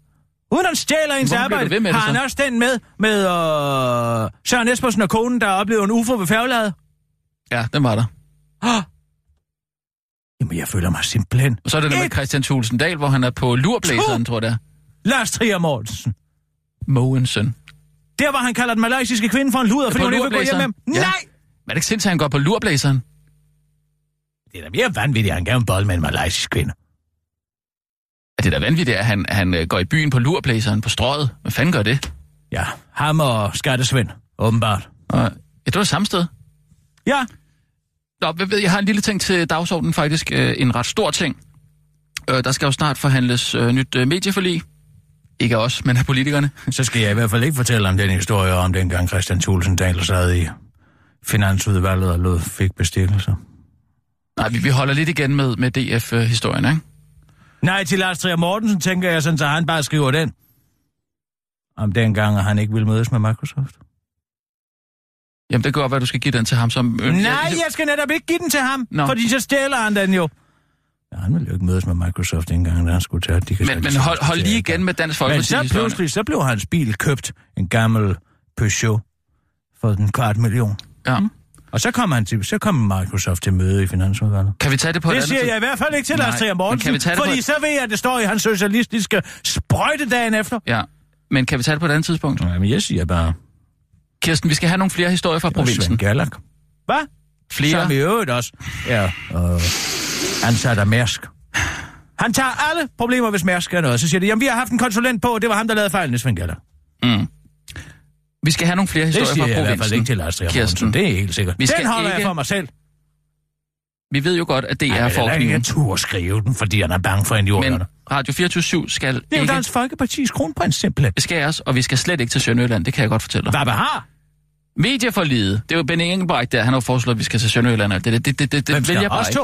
Uden han stjæler ens arbejde, med det har han så? også den med, med øh, Søren Espersen og konen, der oplevede en ufo ved færgeladet. Ja, den var der. Jamen, jeg føler mig simpelthen. Og så er det der med Ikke- Christian Thulsen Dahl, hvor han er på lurblæseren, tror jeg. Lars Trier Mortensen. Mogens søn. Der, hvor han kalder den malaysiske kvinde for en luder, fordi hun ikke vil gå hjem med ham. Ja. Nej! Men er det ikke sindssygt, at han går på lurblæseren? Det er da mere vanvittigt, at han gerne bolle med en malaysisk kvinde. Er det da vanvittigt, at han, han øh, går i byen på lurblæseren på strøget? Hvad fanden gør det? Ja, ham og Skattesvend, åbenbart. Og, ja, det var samme sted. Ja, Nå, jeg har en lille ting til dagsordenen faktisk. Øh, en ret stor ting. Øh, der skal jo snart forhandles nyt medieforlig. Ikke af os, men af politikerne. så skal jeg i hvert fald ikke fortælle om den historie om dengang Christian Thulsen Dahl sad i finansudvalget og lod, fik bestikkelser. Nej, vi, vi holder lidt igen med, med DF-historien, ikke? Nej, til Lars Trier Mortensen tænker jeg sådan, så han bare skriver den. Om dengang, at han ikke ville mødes med Microsoft. Jamen, det kan godt være, du skal give den til ham som... Nej, jeg- jeg skal netop ikke give den til ham, Nå. fordi så stjæler han den jo. Ja, han ville jo ikke mødes med Microsoft dengang, da han skulle tage de kan Men, men hold, hold lige igen med Dansk Men Folkeparti. så pludselig, så blev hans bil købt, en gammel Peugeot, for en kvart million. Ja. Og så kom, han til, så kom Microsoft til møde i Finansudvalget. Kan vi tage det på et Det andet siger tid- jeg i hvert fald ikke til Lars Trier men kan Mortensen, vi tage det fordi et- så ved jeg, at det står i hans socialistiske sprøjte dagen efter. Ja, men kan vi tage det på et andet tidspunkt? Nej, men jeg siger bare, Kirsten, vi skal have nogle flere historier fra det var Svend provinsen. Gallak. Hvad? Flere? Som i øvrigt også er øh, ansat af Mærsk. Han tager alle problemer, hvis Mærsk er noget. Så siger de, jamen vi har haft en konsulent på, og det var ham, der lavede fejlen, Svend Gallak. Mm. Vi skal have nogle flere Det historier siger fra jeg i hvert fald provinsen. ikke til Lars Trier Kirsten. Det er helt sikkert. Vi skal Den holder ikke- jeg for mig selv. Vi ved jo godt, at det er for ikke kniven. turde skrive den, fordi han er bange for en Men Radio 24 skal Det er ikke Dansk Folkepartis kronprins, simpelthen. beskæres, og vi skal slet ikke til Sønderjylland, det kan jeg godt fortælle dig. Hvad har? Medieforlidet, det er jo Benny Engelbrecht der, han har foreslået, at vi skal til Sønderjylland. Det, det, det, det, det, Hvem det vil skal jeg bare os ikke.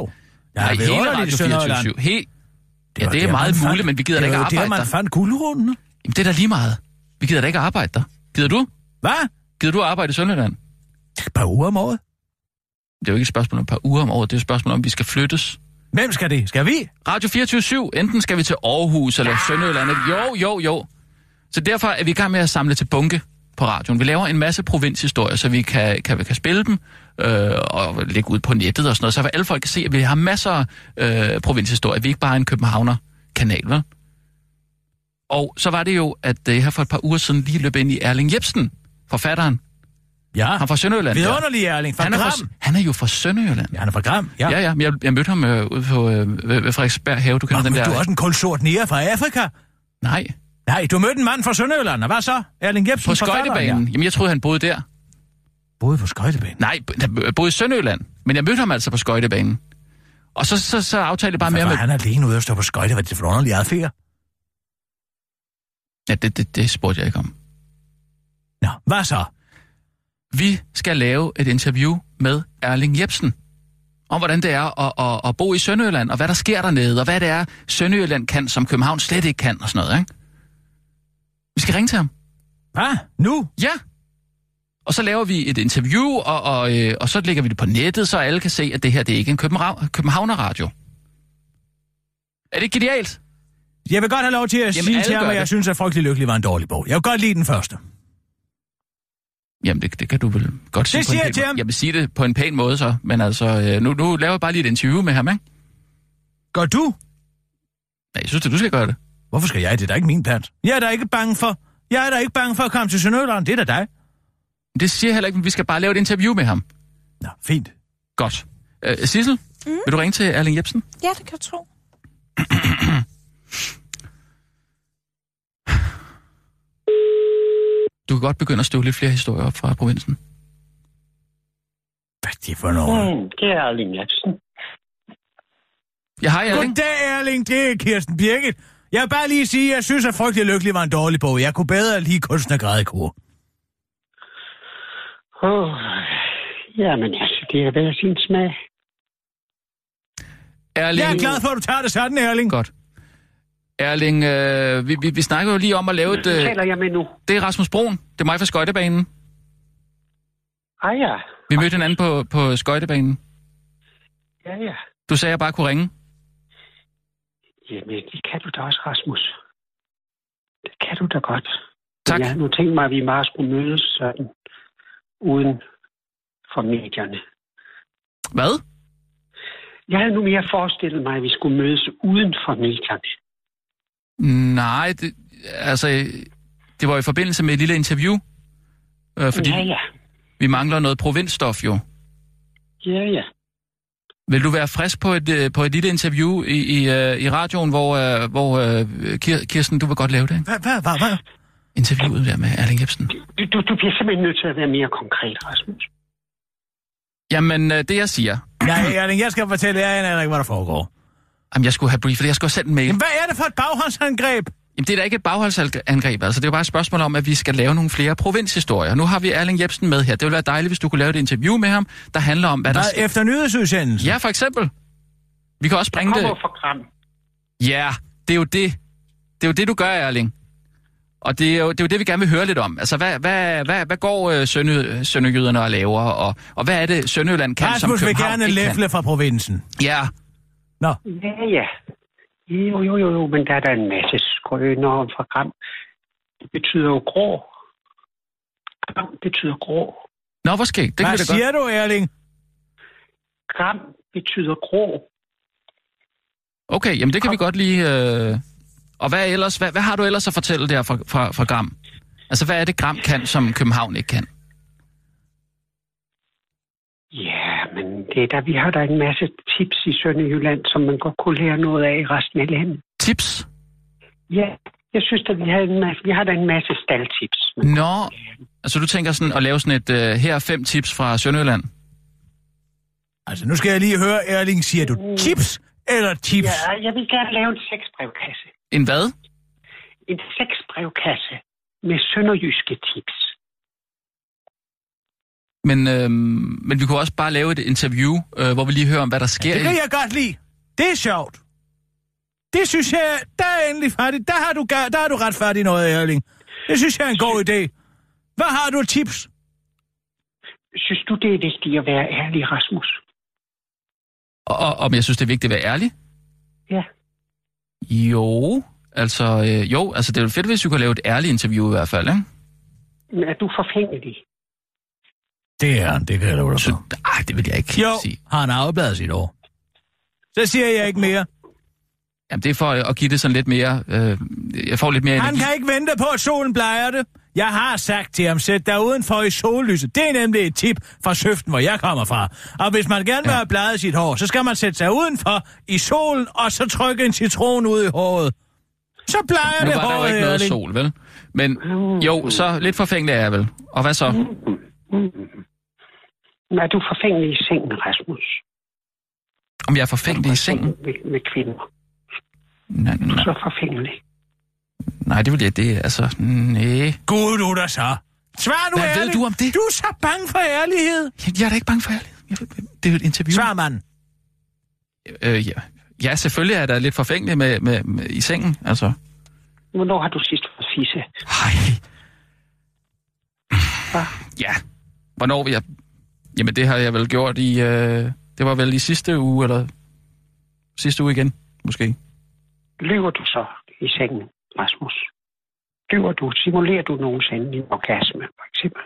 Ja, Nej, hele Radio Sønderjylland. 24 He... Ja, var det er meget man fandt- muligt, men vi gider da det ikke arbejde der, man der. fandt guldrunden. Jamen, det er da lige meget. Vi gider da ikke arbejde der. Gider du? Hvad? Gider du arbejde i Sønderjylland? Et par uger om året. Det er jo ikke et spørgsmål om et par uger om året, det er et spørgsmål om, at vi skal flyttes. Hvem skal det? Skal vi? Radio 24 enten skal vi til Aarhus eller Sønderjylland. Jo, jo, jo. Så derfor er vi i gang med at samle til bunke på radioen. Vi laver en masse provinshistorier, så vi kan, kan, kan spille dem øh, og lægge ud på nettet og sådan noget, så alle folk kan se, at vi har masser af øh, provinshistorier. Vi er ikke bare en Københavner-kanal, vel? Og så var det jo, at øh, her for et par uger siden lige løb ind i Erling Jebsen, forfatteren. Ja. Han fra Sønderjylland. Vidunderlig Erling fra Han er, Gram. fra, han er jo fra Sønderjylland. Ja, han er fra Gram. Ja. Ja, ja, men jeg, jeg mødte ham øh, ude på øh, ved, Frederiksberg have. Du kender Nå, den der... du er også en kulsort nære fra Afrika. Nej, Nej, du mødte en mand fra Sønderjylland, og hvad så? Erling Jebsen på skøjtebanen. Ja. Jamen, jeg troede, han boede der. Boede på skøjtebanen. Nej, boede i Sønderjylland. Men jeg mødte ham altså på skøjtebanen. Og så, så, så aftalte jeg bare Hvad mere med... han alene ude og stå på skøjte? Hvad er det for underlig adfærd? Ja, det, det, det spurgte jeg ikke om. Nå, hvad så? Vi skal lave et interview med Erling Jebsen. Om hvordan det er at, at, at bo i Sønderjylland, og hvad der sker dernede, og hvad det er, Sønderjylland kan, som København slet ikke kan, og sådan noget, ikke? Vi skal ringe til ham. Hvad? Nu? Ja. Og så laver vi et interview, og, og, øh, og så lægger vi det på nettet, så alle kan se, at det her det er ikke en København, Københavner-radio. Er det ikke genialt? Jeg vil godt have lov til at Jamen, sige til ham, at jeg det. synes, at Frygtelig Lykkelig var en dårlig bog. Jeg vil godt lide den første. Jamen, det, det kan du vel godt sige Det på en siger jeg til ham. Jeg vil sige det på en pæn måde så, men altså, øh, nu, nu laver jeg bare lige et interview med ham, ikke? Gør du? Nej, jeg synes, at du skal gøre det. Hvorfor skal jeg? Det er da ikke min plant. Jeg er da ikke bange for... Jeg er da ikke bange for at komme til Sønderjylland. Det er da dig. Det siger jeg heller ikke, men vi skal bare lave et interview med ham. Nå, fint. Godt. Øh, Sissel, mm. vil du ringe til Erling Jebsen? Ja, det kan jeg tro. Du kan godt begynde at støve lidt flere historier op fra provinsen. Hvad er det for noget? Mm, det er Erling Jebsen. Ja, hej Erling. Goddag, Erling. Det er Kirsten Birgit. Jeg vil bare lige sige, at jeg synes, at Frygtelig Lykkelig var en dårlig bog. Jeg kunne bedre lide kunstnergrædekor. Oh, jamen altså, det er hver sin smag. Erling. Jeg er glad for, at du tager det sådan, Erling. Godt. Erling, øh, vi, vi, vi snakker jo lige om at lave et... Øh, taler jeg med nu? det er Rasmus Broen. Det er mig fra skøjtebanen. Ej ja. Vi mødte hinanden på, på skøjtebanen. Ja, ja. Du sagde, at jeg bare kunne ringe. Jamen, det kan du da også, Rasmus. Det kan du da godt. Tak. Jeg nu tænkt mig, at vi meget skulle mødes sådan, uden for medierne. Hvad? Jeg havde nu mere forestillet mig, at vi skulle mødes uden for medierne. Nej, det, altså, det var i forbindelse med et lille interview. Øh, fordi Ja, ja. vi mangler noget provinsstof jo. Ja, ja. Vil du være frisk på et, øh, på et lille interview i, i, øh, i radioen, hvor, øh, hvor Kir- Kirsten, du vil godt lave det, ikke? Hvad, hvad, hvad, hvad? Interviewet der med Erling Jebsen. Du, du, du bliver simpelthen nødt til at være mere konkret, Rasmus. Jamen, det jeg siger... Nej, Erling, jeg skal fortælle jer, ikke, hvad der foregår. Jamen, jeg skulle have briefet, jeg skulle have sendt en mail. Jamen, hvad er det for et baghåndsangreb? Jamen, det er da ikke et bagholdsangreb, altså det er jo bare et spørgsmål om, at vi skal lave nogle flere provinshistorier. Nu har vi Erling Jebsen med her. Det ville være dejligt, hvis du kunne lave et interview med ham, der handler om, hvad der Hvad, sker. efter nyhedsudsendelsen? Ja, for eksempel. Vi kan også Jeg bringe det... fra Gram. Ja, det er jo det. Det er jo det, du gør, Erling. Og det er jo det, er jo det vi gerne vil høre lidt om. Altså, hvad, hvad, hvad, hvad går øh, sønne, sønderjyderne og laver, og, og hvad er det, Sønderjylland kan, som Rasmus vil København gerne ikke kan? læfle fra provinsen. Ja, Ja, ja. Jo, jo, jo, jo, men der er der en masse skrøner om fra Gram. Det betyder jo grå. Gram betyder grå. nå, hvor skægt. Det kan Hvad vi da godt. siger du, Erling? Gram betyder grå. Okay, jamen det kan vi godt lige... Øh... Og hvad, ellers, hvad, hvad har du ellers at fortælle der fra, fra, fra Gram? Altså, hvad er det, Gram kan, som København ikke kan? Ja, men det er der, vi har der en masse tips i Sønderjylland, som man godt kunne lære noget af i resten af landet. Tips? Ja, jeg synes, at vi har, en masse, vi har der en masse staldtips. Nå, altså du tænker sådan at lave sådan et... Øh, her er fem tips fra Sønderjylland. Altså, nu skal jeg lige høre, Erling, siger du chips eller chips? Ja, jeg vil gerne lave en seksbrevkasse. En hvad? En seksbrevkasse med sønderjyske tips. Men, øh, men vi kunne også bare lave et interview, øh, hvor vi lige hører om, hvad der sker. Det i- kan jeg godt lide. Det er sjovt. Det synes jeg, der er endelig færdigt. Der har du, der har du ret færdig noget, Erling. Det synes jeg er en god idé. Hvad har du tips? Synes du, det er vigtigt at være ærlig, Rasmus? Og, og om jeg synes, det er vigtigt at være ærlig? Ja. Jo, altså, øh, jo, altså det er jo fedt, hvis vi kunne lave et ærligt interview i hvert fald, ikke? Men er du forfængelig? Det er han, det kan jeg love dig Så, for. ej, det vil jeg ikke Jo, sige. har han afbladet sit år. Så siger jeg ikke mere. Jamen, det er for at give det sådan lidt mere... Øh, jeg får lidt mere Han energi. kan ikke vente på, at solen bleger det. Jeg har sagt til ham, sæt dig udenfor i sollyset. Det er nemlig et tip fra Søften, hvor jeg kommer fra. Og hvis man gerne vil Ja. have bladet sit hår, så skal man sætte sig udenfor i solen, og så trykke en citron ud i håret. Så plejer Nu det var der jo håret, ikke noget sol, vel? Men jo, så lidt forfængelig er jeg vel. Og hvad så? Er du forfængelig i sengen, Rasmus? Om jeg er forfængelig i sengen? Med, med kvinder. Nej, er nej, så forfængelig. nej, det vil jeg det. Altså, nej. Gud, du der så. Svar nu Hvad ved ærligt. du om det? Du er så bange for ærlighed. Jeg, jeg er da ikke bange for ærlighed. Jeg, det er jo et interview. Svar, mand. Øh, ja. ja, selvfølgelig er da lidt forfængelig med, med, med, i sengen, altså. Hvornår har du sidst fået fisse? Hej. Ja. Hvornår vil jeg... Jamen, det har jeg vel gjort i... Øh... Det var vel i sidste uge, eller... Sidste uge igen, måske. Lyver du så i sengen, Rasmus? Lyver du? Simulerer du nogensinde en orgasme, for eksempel?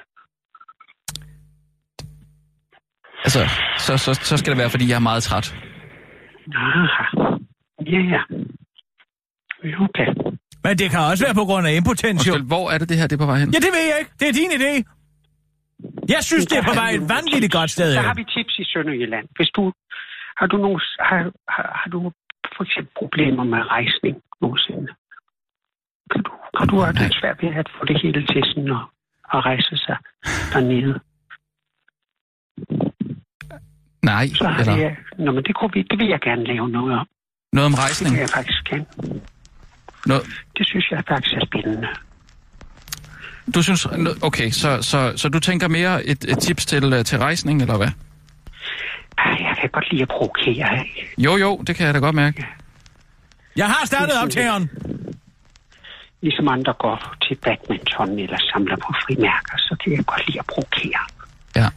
Altså, så, så, så skal det være, fordi jeg er meget træt. Aha. Ja, ja. Okay. Men det kan også være på grund af impotens, jo. Hvor er det, det her det er på vej hen? Ja, det ved jeg ikke. Det er din idé. Jeg synes, det er på vej et vanvittigt godt sted. Så har vi tips i Sønderjylland. Hvis du har du nogle, har, har, har du for eksempel problemer med rejsning nogensinde? Kan du, kan du have det svært ved at få det hele til sådan at, at rejse sig dernede? Nej, Så har eller jeg, nå, men det, kunne vi, det vil jeg gerne lave noget om. noget om Det rejsning. vil jeg faktisk gerne. Noget, Det synes jeg faktisk er spændende. du synes... Okay, så, så, så du tænker mere et, et tips til, øh, til rejsning, eller hvad? Jeg kan godt lide at provokere. ikke? Jo, jo, det kan jeg da godt mærke. Jeg har startet optageren. Ligesom andre går til badminton eller samler på frimærker, så kan jeg godt lide at provokere. Ja.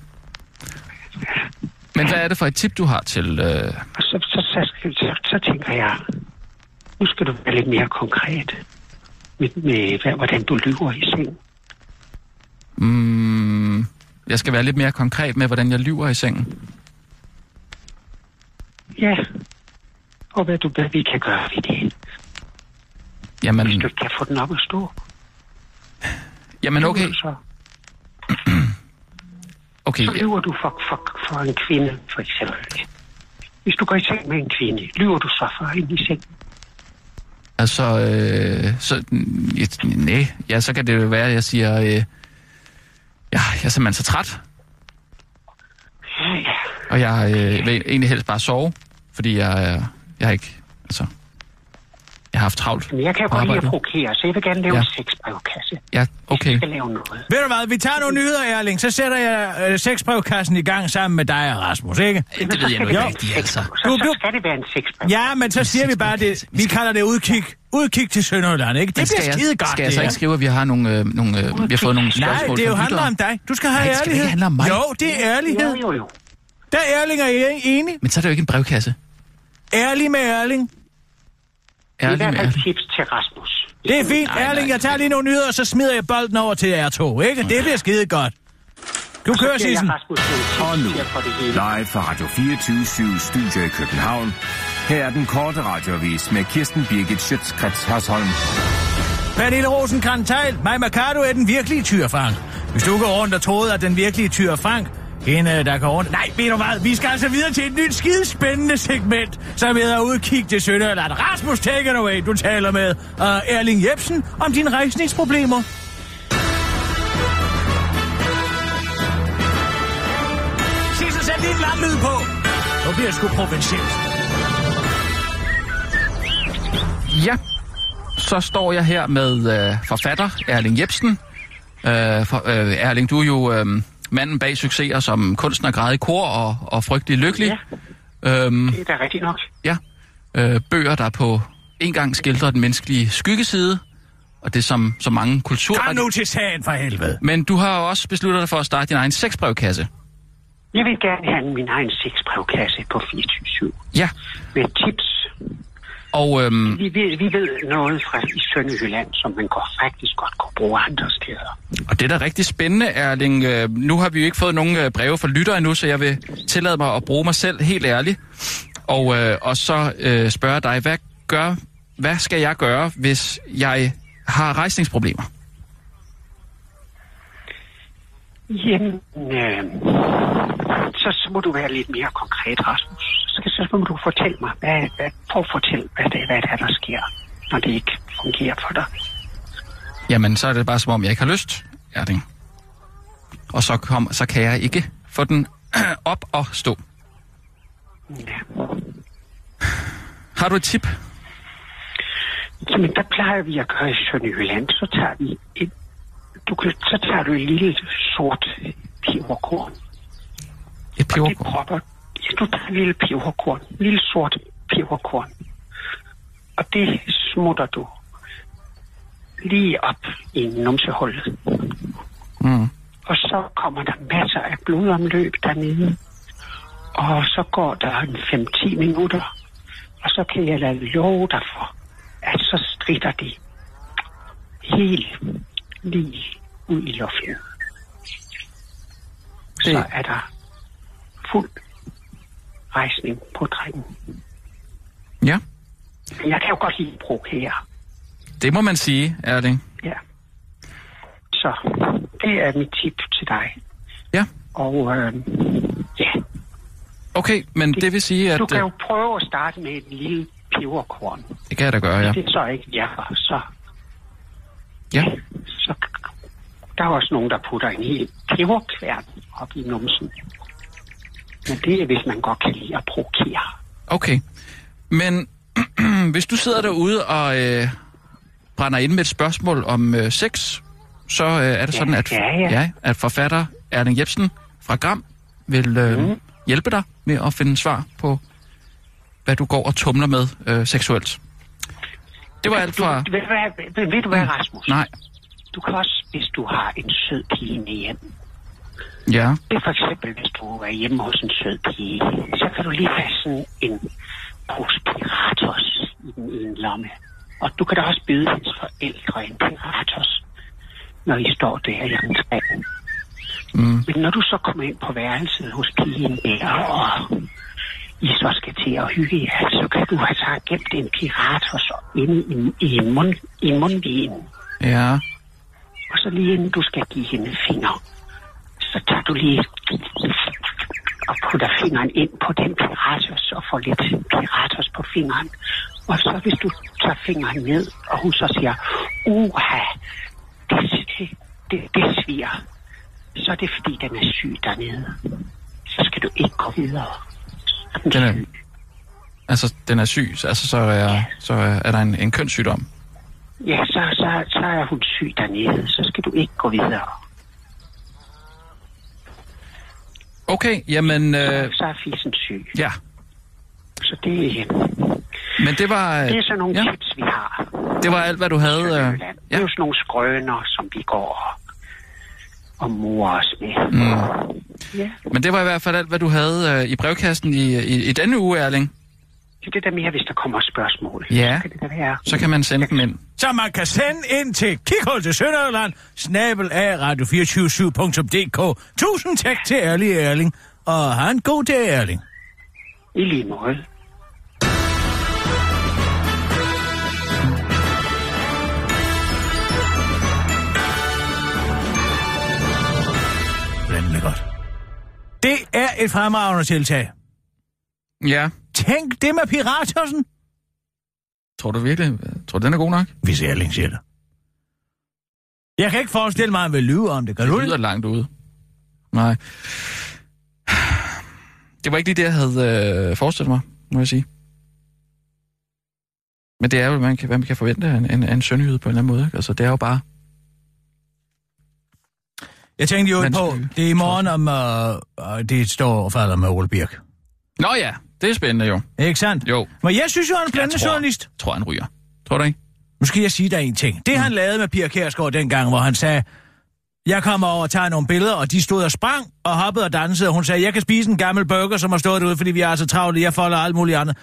Men hvad er det for et tip, du har til... Øh... Så, så, så, så, så tænker jeg, nu skal du være lidt mere konkret med, med hvad, hvordan du lyver i seng. Mm, jeg skal være lidt mere konkret med, hvordan jeg lyver i sengen. Ja, og hvad, du, hvad vi kan gøre ved det, hvis Jamen, du ikke kan få den op at stå. jamen okay. Du Så, okay. så lyver du for, for, for en kvinde, for eksempel. Hvis du går i seng med en kvinde, lyver du så for hende i seng. Altså, øh, så, nej, ja, så kan det jo være, at jeg siger, øh, ja, jeg er simpelthen så træt, Ja, ja. og jeg øh, vil egentlig helst bare sove, fordi jeg, er- jeg har ikke, altså, jeg har haft travlt Men jeg kan godt lide at provokere, så jeg vil gerne lave Ja. en sexbrevkasse. Ja, okay. Jeg skal lave noget. Ved du hvad, vi tager nogle nyheder, Erling. Så sætter jeg øh, sexbrevkassen i gang sammen med dig og Rasmus, ikke? Det ved jeg nu ikke rigtigt, altså. Så, Du- så skal det være en sexbrev. Ja, men så siger vi bare det. Vi kalder det udkig. Udkig til Sønderjylland, ikke? Det bliver skal skide godt, skal jeg det så ikke skrive, at vi har, nogle, øh, nogle, øh, vi har fået nogle Nej, spørgsmål det jo handler om dig. Du skal have Nej, det skal ærlighed. ikke handle om mig. Jo, det er ærlighed. Jo, jo, jo. Der er Erling og jeg enig. Men så er det jo ikke en brevkasse. Ærlig med Erling. Det er i Ærlig hvert fald ærlig. tips til Rasmus. Det er fint. Nej, Erling, nej, jeg tager lige nogle nyheder, og så smider jeg bolden over til R2, ikke? Det bliver skide godt. Du kører, nogle Og nu, det live fra Radio 24 Studio i København. Her er den korte radiovis med Kirsten Birgit Schøtzgrads Hasholm. Pernille rosenkrantz teil Maj Mercado er den virkelige Tyr Frank. Hvis du går rundt og troede, at den virkelige Tyr Frank, hende, øh, der går rundt... Nej, ved du hvad? Vi skal altså videre til et nyt skidespændende segment, som hedder Udkig til Sønderland. Rasmus, take it away. Du taler med uh, Erling Jebsen om dine rejsningsproblemer. Sissel, sæt lige en lyd på. Nu bliver jeg sgu provincielt. Ja, så står jeg her med øh, forfatter Erling Jebsen. Øh, for, øh, Erling, du er jo øh, manden bag succeser som kunstner, græd i kor og, og frygtelig lykkelig. Ja. Øhm, Det er da rigtigt nok. ja. Øh, bøger, der på en gang skildrer den menneskelige skyggeside, og det som så mange kultur... Kom nu til sagen for helvede. Men du har jo også besluttet dig for at starte din egen sexbrevkasse. Jeg vil gerne have min egen sexbrevkasse på 24 Ja, med tips. Og øhm, Vi ved, vi ved noget fra i Sønderjylland, som man godt, faktisk godt kunne bruge andre steder. Og det er da rigtig spændende, Erling. Øh, Nu har vi jo ikke fået nogen øh, breve fra lytter endnu, så jeg vil tillade mig at bruge mig selv helt ærligt. Og, øh, og så øh, spørge dig, hvad, gør, hvad skal jeg gøre, hvis jeg har rejsningsproblemer? Jamen, øh, så, så må du være lidt mere konkret, Rasmus. Så, så må du fortælle mig, hvad, hvad, prøv at fortælle, hvad det, hvad det er, der sker, når det ikke fungerer for dig. Jamen, så er det bare som om, jeg ikke har lyst, Erling. Og så, kom, så kan jeg ikke få den op og stå. Ja. Har du et tip? Jamen, der plejer vi at gøre i Sønderjylland. Så tager vi et, du kan, så tager du et lille sort peberkorn. Et Og det peberkorn? propper, du tager et lille peberkorn. En lille sort peberkorn. Og det smutter du lige op i numsehullet. Mm. Og så kommer der masser af blodomløb dernede. Og så går der en 5-10 minutter. Og så kan jeg lade love dig for, at så strider det helt lige ud i luften. Så er der fuld rejsning på drengen. Ja, Jeg kan jo godt lide at provokere. det må man sige, Erling. Ja. Så det er mit tip til dig. Ja, Og øh, ja, okay, men det vil sige, at... du kan øh, jo prøve at starte med et lille peberkorn. Det kan jeg da gøre, ja. Det er så ikke virker, så, Ja, så der er også nogen, der putter en hel peberkværn op i numsen. Men det er, hvis man godt kan lide at provokere. okay. Men hvis du sidder derude og øh, brænder ind med et spørgsmål om øh, sex, så øh, er det Ja, sådan, at, ja, ja. Ja, at forfatter Erling Jebsen fra Gram vil øh, Mhm. hjælpe dig med at finde svar på, hvad du går og tumler med øh, seksuelt. Det var alt fra... Du, ved, du hvad, ved, ved du hvad, Rasmus? Nej. Du kan også, hvis du har en sød pige med hjem. Ja. Det er for eksempel, hvis du er hjemme hos en sød pige, så kan du lige have sådan en pose piratos i den ene lomme. Og du kan da også byde hendes forældre en piratos, når I står der i entréen. Mm. Men når du så kommer ind på værelset hos pigen der, og I så skal til at hygge jer, så kan du have så gemt en piratos inde i, i, mund, i en mundvin. Ja. Og så lige inden du skal give hende finger, så tager du lige og putter fingeren ind på den piratos og får lidt piratos på fingeren. Og så hvis du tager fingeren ned, og hun så siger, uha, det, det, det, det sviger, så er det fordi, den er syg dernede. Så skal du ikke gå videre. Så er Den Den er- syg. Altså, den er syg, så- altså, så er, så er er der en, en kønssygdom. Ja, så, så, så er hun syg dernede. Så skal du ikke gå videre. Okay, jamen... Så, Øh, så er fisen syg. ja, Så det, øh, men det var... det er sådan nogle ja, ja. tips, vi har. det var alt, hvad du havde... Øh, Sønderjylland. Det er ja. jo sådan nogle skrøner, som vi går og, morer os med. Mm. Ja, Men det var i hvert fald alt, hvad du havde øh, i brevkassen i, i, i denne uge, Erling. Så det der mere, hvis der kommer spørgsmål. Ja. Så kan det være. Så kan man sende dem ind. Så man kan sende ind til Kikhul til Sønderjylland, snabel af radio247.dk. Tusind tak til Erling Erling, og have en god dag, Erling. I lige måde. Blændende godt. Det er et fremragende tiltag. Ja. Tænk det med pirattossen. Tror du virkelig? Tror du, den er god nok? Hvis Erling siger det. Jeg kan ikke forestille mig, at han vil lyve om det. Kan du Det lyder det? langt ude. Nej. Det var ikke lige det, jeg havde øh, forestillet mig, må jeg sige. Men det er jo, hvad man kan, hvad man kan forvente af en, en, en sønderjyde på en eller anden måde. Ikke? Altså, det er jo bare... Jeg tænkte jo på, det er i morgen, om uh, det står og falder med Ole Birk. Nå ja, det er spændende jo. Ikke sandt? Jo, Men jeg synes jo, han er en blandende tror- journalist. tror han ryger. Tror du ikke? Nu skal jeg sige dig en ting. Det, mm. han lavede med Pia Kærsgaard dengang, hvor han sagde, jeg kommer over og tager nogle billeder, og de stod og sprang og hoppede og dansede, og hun sagde, jeg kan spise en gammel burger, som har stået derude, fordi vi er så travle, jeg folder alt muligt andet.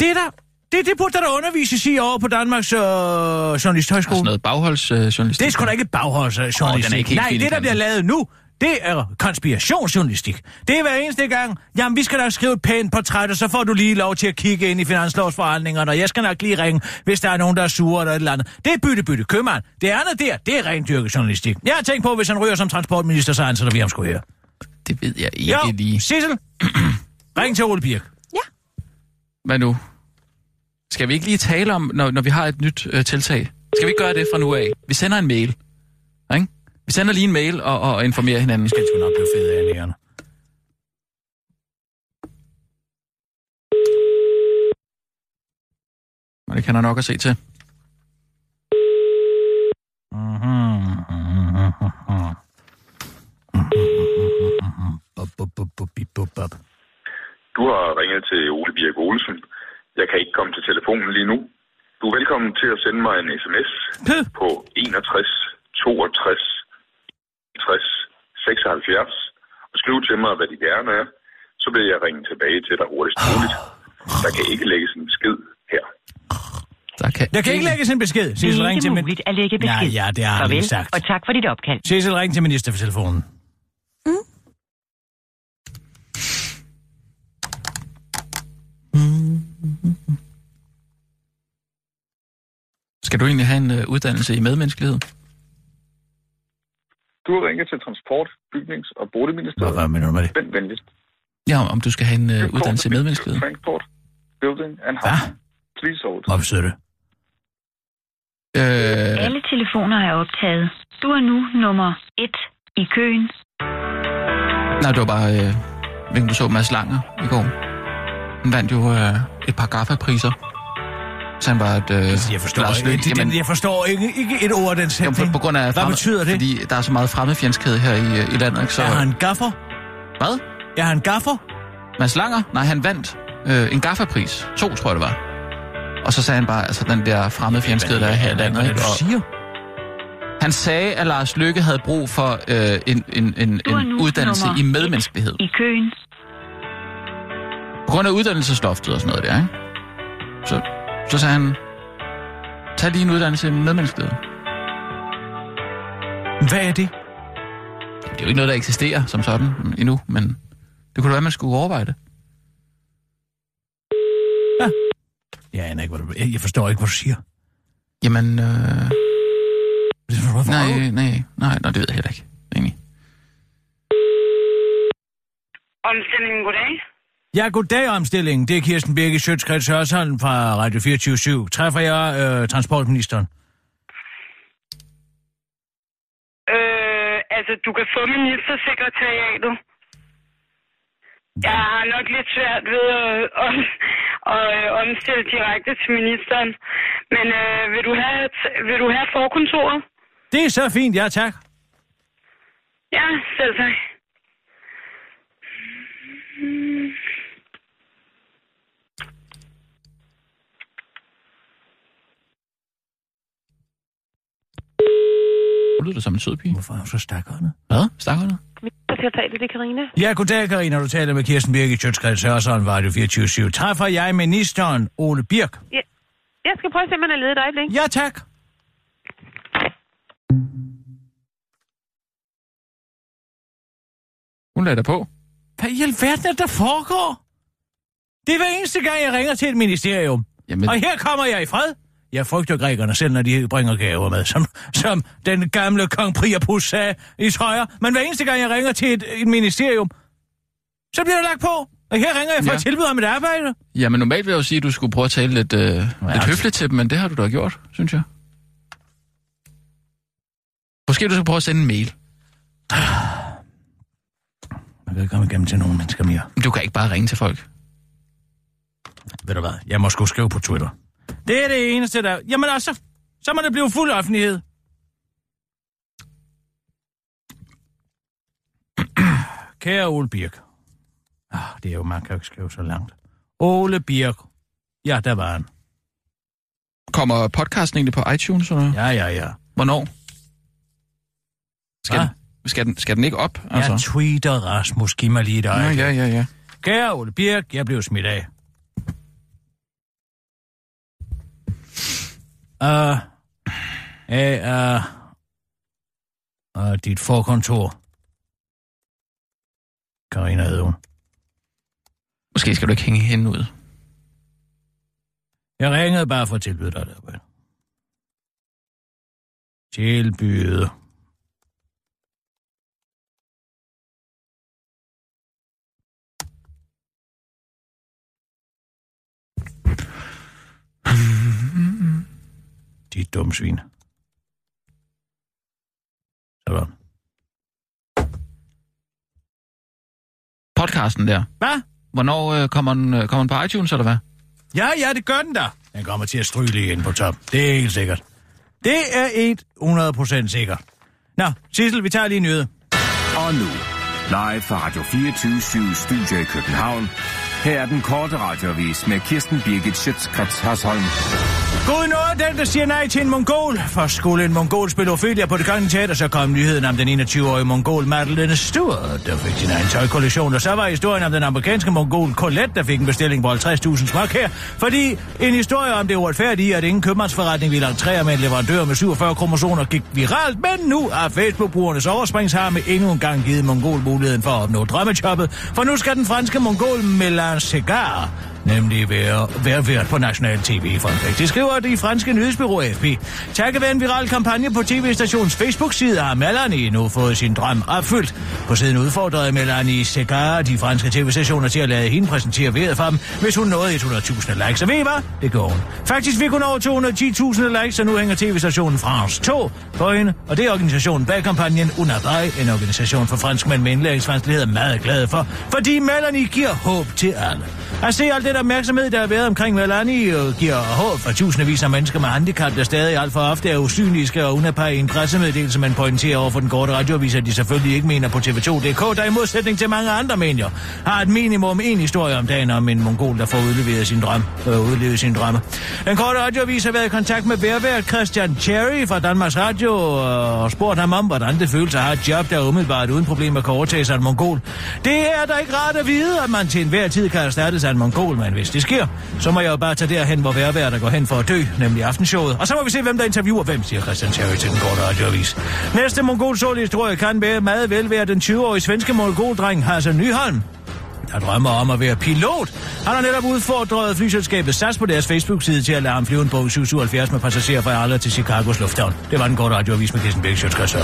Det er der, det, det burde der undervises i over på Danmarks øh, Journalisthøjskole. Sådan noget bagholdsjournalistik. Det er sgu da ikke bagholdsjournalistik. Åh, den er ikke Nej, det der bliver lavet nu, det er konspirationsjournalistik. Det er hver eneste gang, jamen vi skal da skrive et pænt portræt, og så får du lige lov til at kigge ind i finanslovsforhandlingerne, og jeg skal nok lige ringe, hvis der er nogen, der er sure eller et eller andet. Det er bytte, bytte, købmand. Det andet der, det er rent dyrket journalistik. Jeg har tænkt på, hvis han ryger som transportminister, så ansætter vi ham sgu her. Det ved jeg ikke Jo, lige. Sissel, ring til Ole Birk. Hvad nu? Skal vi ikke lige tale om, når, når vi har et nyt øh, tiltag? Skal vi ikke gøre det fra nu af? Vi sender en mail. Ikke? Vi sender lige en mail og, og informerer hinanden. Skal sgu nok blive fed af næerne. Og det kan der nok at se til. Du har ringet til Ole Birk Olsen. Jeg kan ikke komme til telefonen lige nu. Du er velkommen til at sende mig en sms på 61 62 60 76 og skrive til mig, hvad de gerne er. Så vil jeg ringe tilbage til dig hurtigst muligt. Der kan ikke lægges en besked her. Der kan, Der kan ikke lægges en besked. Det Sissel, er ring ikke til min... muligt at lægge besked. Ja, ja, det har Farvel, sagt. og tak for dit opkald. Sissel, ring til ministertelefonen. Skal du egentlig have en øh, uddannelse i medmenneskelighed? Du har ringet til Transport, Bygnings- og Boligministeriet. Hvad mener du med det? Vent venligst. Ja, om du skal have en øh, uddannelse i medmenneskelighed. Transport, Building and Hvad? Housing. Please hold. Hvad betyder det? Øh, Alle telefoner er optaget. Du er nu nummer et i køen. nej, det var bare, øh, hvilken du så Mads Langer i går. Han vandt jo øh, et par GAFA-priser. Så han var et... Øh, Jeg forstår, ikke, det, Jamen, jeg forstår ikke, ikke et ord af den Jamen, sætning. på, på grund af Hvad fremme- betyder det? Fordi der er så meget fremmedfjendskhed her i, øh, i landet, ikke? Så, Er han gaffer? Hvad? Er han gaffer? Mads Langer? Nej, han vandt øh, en GAFA-pris. To, tror jeg det var. Og så sagde han bare, altså den der fremmedfjendskede, der er her i landet. Hvad er du Og siger? han sagde, at Lars Lykke havde brug for øh, en, en, en, en uddannelse i medmenneskelighed. I køen. På grund af uddannelsesloftet og sådan noget der, ikke? Så, så sagde han, tag lige en uddannelse i medmenneskelighed. Hvad er det? Det er jo ikke noget, der eksisterer som sådan endnu, men det kunne da være, man skulle overveje det. Jeg aner ikke, hvad du... Jeg forstår ikke, hvad du siger. Jamen, øh, Hvorfor? nej, nej, nej, nej, det ved jeg heller ikke. Egentlig. Omstillingen, goddag. Ja, goddag omstillingen. Det er Kirsten Birke Sjøtskreds Hørsholm fra Radio 24 Træffer jeg øh, transportministeren? Øh, altså, du kan få ministersekretariatet. Jeg har nok lidt svært ved at, at, at, at omstille direkte til ministeren. Men øh, vil, du have, vil du have forkontoret? Det er så fint, ja tak. Ja, selv tak. Nu lyder det som en sød pige. Hvorfor er hun så stakåndet? Hvad? Stakkerne? Ministersekretariatet, det er Karina. Ja, goddag, Karina. Du taler med Kirsten Birke Sjøtskreds Hørsholm, Radio 24 Træffer jeg ministeren Ole Birk? Ja. Jeg skal prøve at se, om han er ledet et øjeblik. Ja, tak. Hun lagde dig på. Hvad i alverden er der foregår? Det er hver eneste gang, jeg ringer til et ministerium. Jamen, Og her kommer jeg i fred. Jeg frygter grækerne selv, når de bringer gaver med, som, som den gamle kong Priapus sagde i trøjer. Men hver eneste gang, jeg ringer til et, et ministerium, så bliver der lagt på. Og her ringer jeg for Ja. at tilbyde ham et arbejde. jamen normalt vil jeg jo sige, at du skulle prøve at tale lidt, øh, lidt altså- høfligt til dem, men det har du da gjort, synes jeg. Måske du skal prøve at sende en mail. Man kan ikke komme igennem til nogen mennesker mere. Du kan ikke bare ringe til folk. Ved du hvad? Jeg må sgu skrive på Twitter. Det er det eneste, der... Jamen altså, så må det blive fuld offentlighed. Kære Ole Birk. Ah, det er jo, man kan jo ikke skrive så langt. Ole Birk. Ja, der var han. Kommer podcasten egentlig på iTunes? Eller? Ja, ja, ja. Hvornår? Skal, den, skal, den, skal den ikke op? Altså. Jeg tweeter Rasmus, giv mig lige et ja, ja, ja, ja. Kære Ole Birk, jeg blev smidt af. Uh, hey, uh, uh, dit forkontor. Karina hed hun. Måske skal du ikke hænge hende ud. Jeg ringede bare for at tilbyde dig arbejde. Tilbyde. De dumme svin. Sådan. Podcasten der. Hvad? Hvornår øh, kommer, den, øh, kommer den på iTunes, eller hvad? Ja, ja, det gør den da. Den kommer til at stryge lige ind på top. Det er helt sikkert. Det er 100% sikkert. Nå, Sissel, vi tager lige en nyhed. Og nu, live fra Radio 24 Studio i København. Her er den korte radiovis med Kirsten Birgit Schøtzgrads Hasholm. God noget, den der siger nej til en mongol. For skulle en mongol spille Ophelia på det kongelige teater, så kom nyheden om den 21-årige mongol Madeleine Stewart, der fik sin egen tøjkollektion. Og så var historien om den amerikanske mongol Colette, der fik en bestilling på 50.000 smak her. Fordi en historie om det uretfærdige, at ingen købmandsforretning ville entrere med en leverandør med 47 kromosomer gik viralt. Men nu har Facebook-brugernes overspringsharme endnu en gang givet mongol muligheden for at opnå drømmejobbet. For nu skal den franske mongol Melan Segar nemlig være, være vært på national tv i Frankrig. Det skriver det franske nyhedsbyrå AFP. Takket være en viral kampagne på tv-stationens Facebook-side har Melanie nu fået sin drøm opfyldt. På siden udfordrede Melanie Segar de franske tv-stationer til at lade hende præsentere vejret for dem, hvis hun nåede 100.000 likes. Og ved I hvad? Det går hun. Faktisk fik hun over 210.000 likes, og nu hænger tv-stationen France 2 på hende. Og det er organisationen bag kampagnen Unabai, en organisation for franskmænd med indlæringsvanskeligheder, meget glad for, fordi Melanie giver håb til alle. At se alt det den opmærksomhed, der har været omkring Melanie, og øh, giver håb for tusindvis af mennesker med handicap, der stadig alt for ofte er usynlige og underpege i en pressemeddelelse, man pointerer over for den korte radioavis, at de selvfølgelig ikke mener på TV2.dk, der i modsætning til mange andre medier, har et minimum en historie om dagen om en mongol, der får udleveret sin drøm. Øh, udlevet sin drømme. Den korte radioavis har været i kontakt med Bærvært Christian Cherry fra Danmarks Radio øh, og spurgt ham om, hvordan det føles at have et job, der umiddelbart uden problemer kan overtage sig en mongol. Det er da ikke rart at vide, at man til enhver tid kan erstatte sig en mongol, men hvis det sker, så må jeg jo bare tage derhen, hvor Bærvært går hen for at dø, nemlig aftenshowet. Og så må vi se, hvem der interviewer hvem, siger Christian Cherry til den korte radioavis. Næste mongol historie kan være meget vel være den 20-årige svenske mongoldreng Hassan Nyholm, der drømmer om at være pilot. Han har netop udfordret flyselskabet SAS på deres Facebook-side til at lade ham flyve en Boeing 777 med passagerer fra Arla til Chicagos lufthavn. Det var den korte radioavis med Kirsten Bæk, Sjøtskrids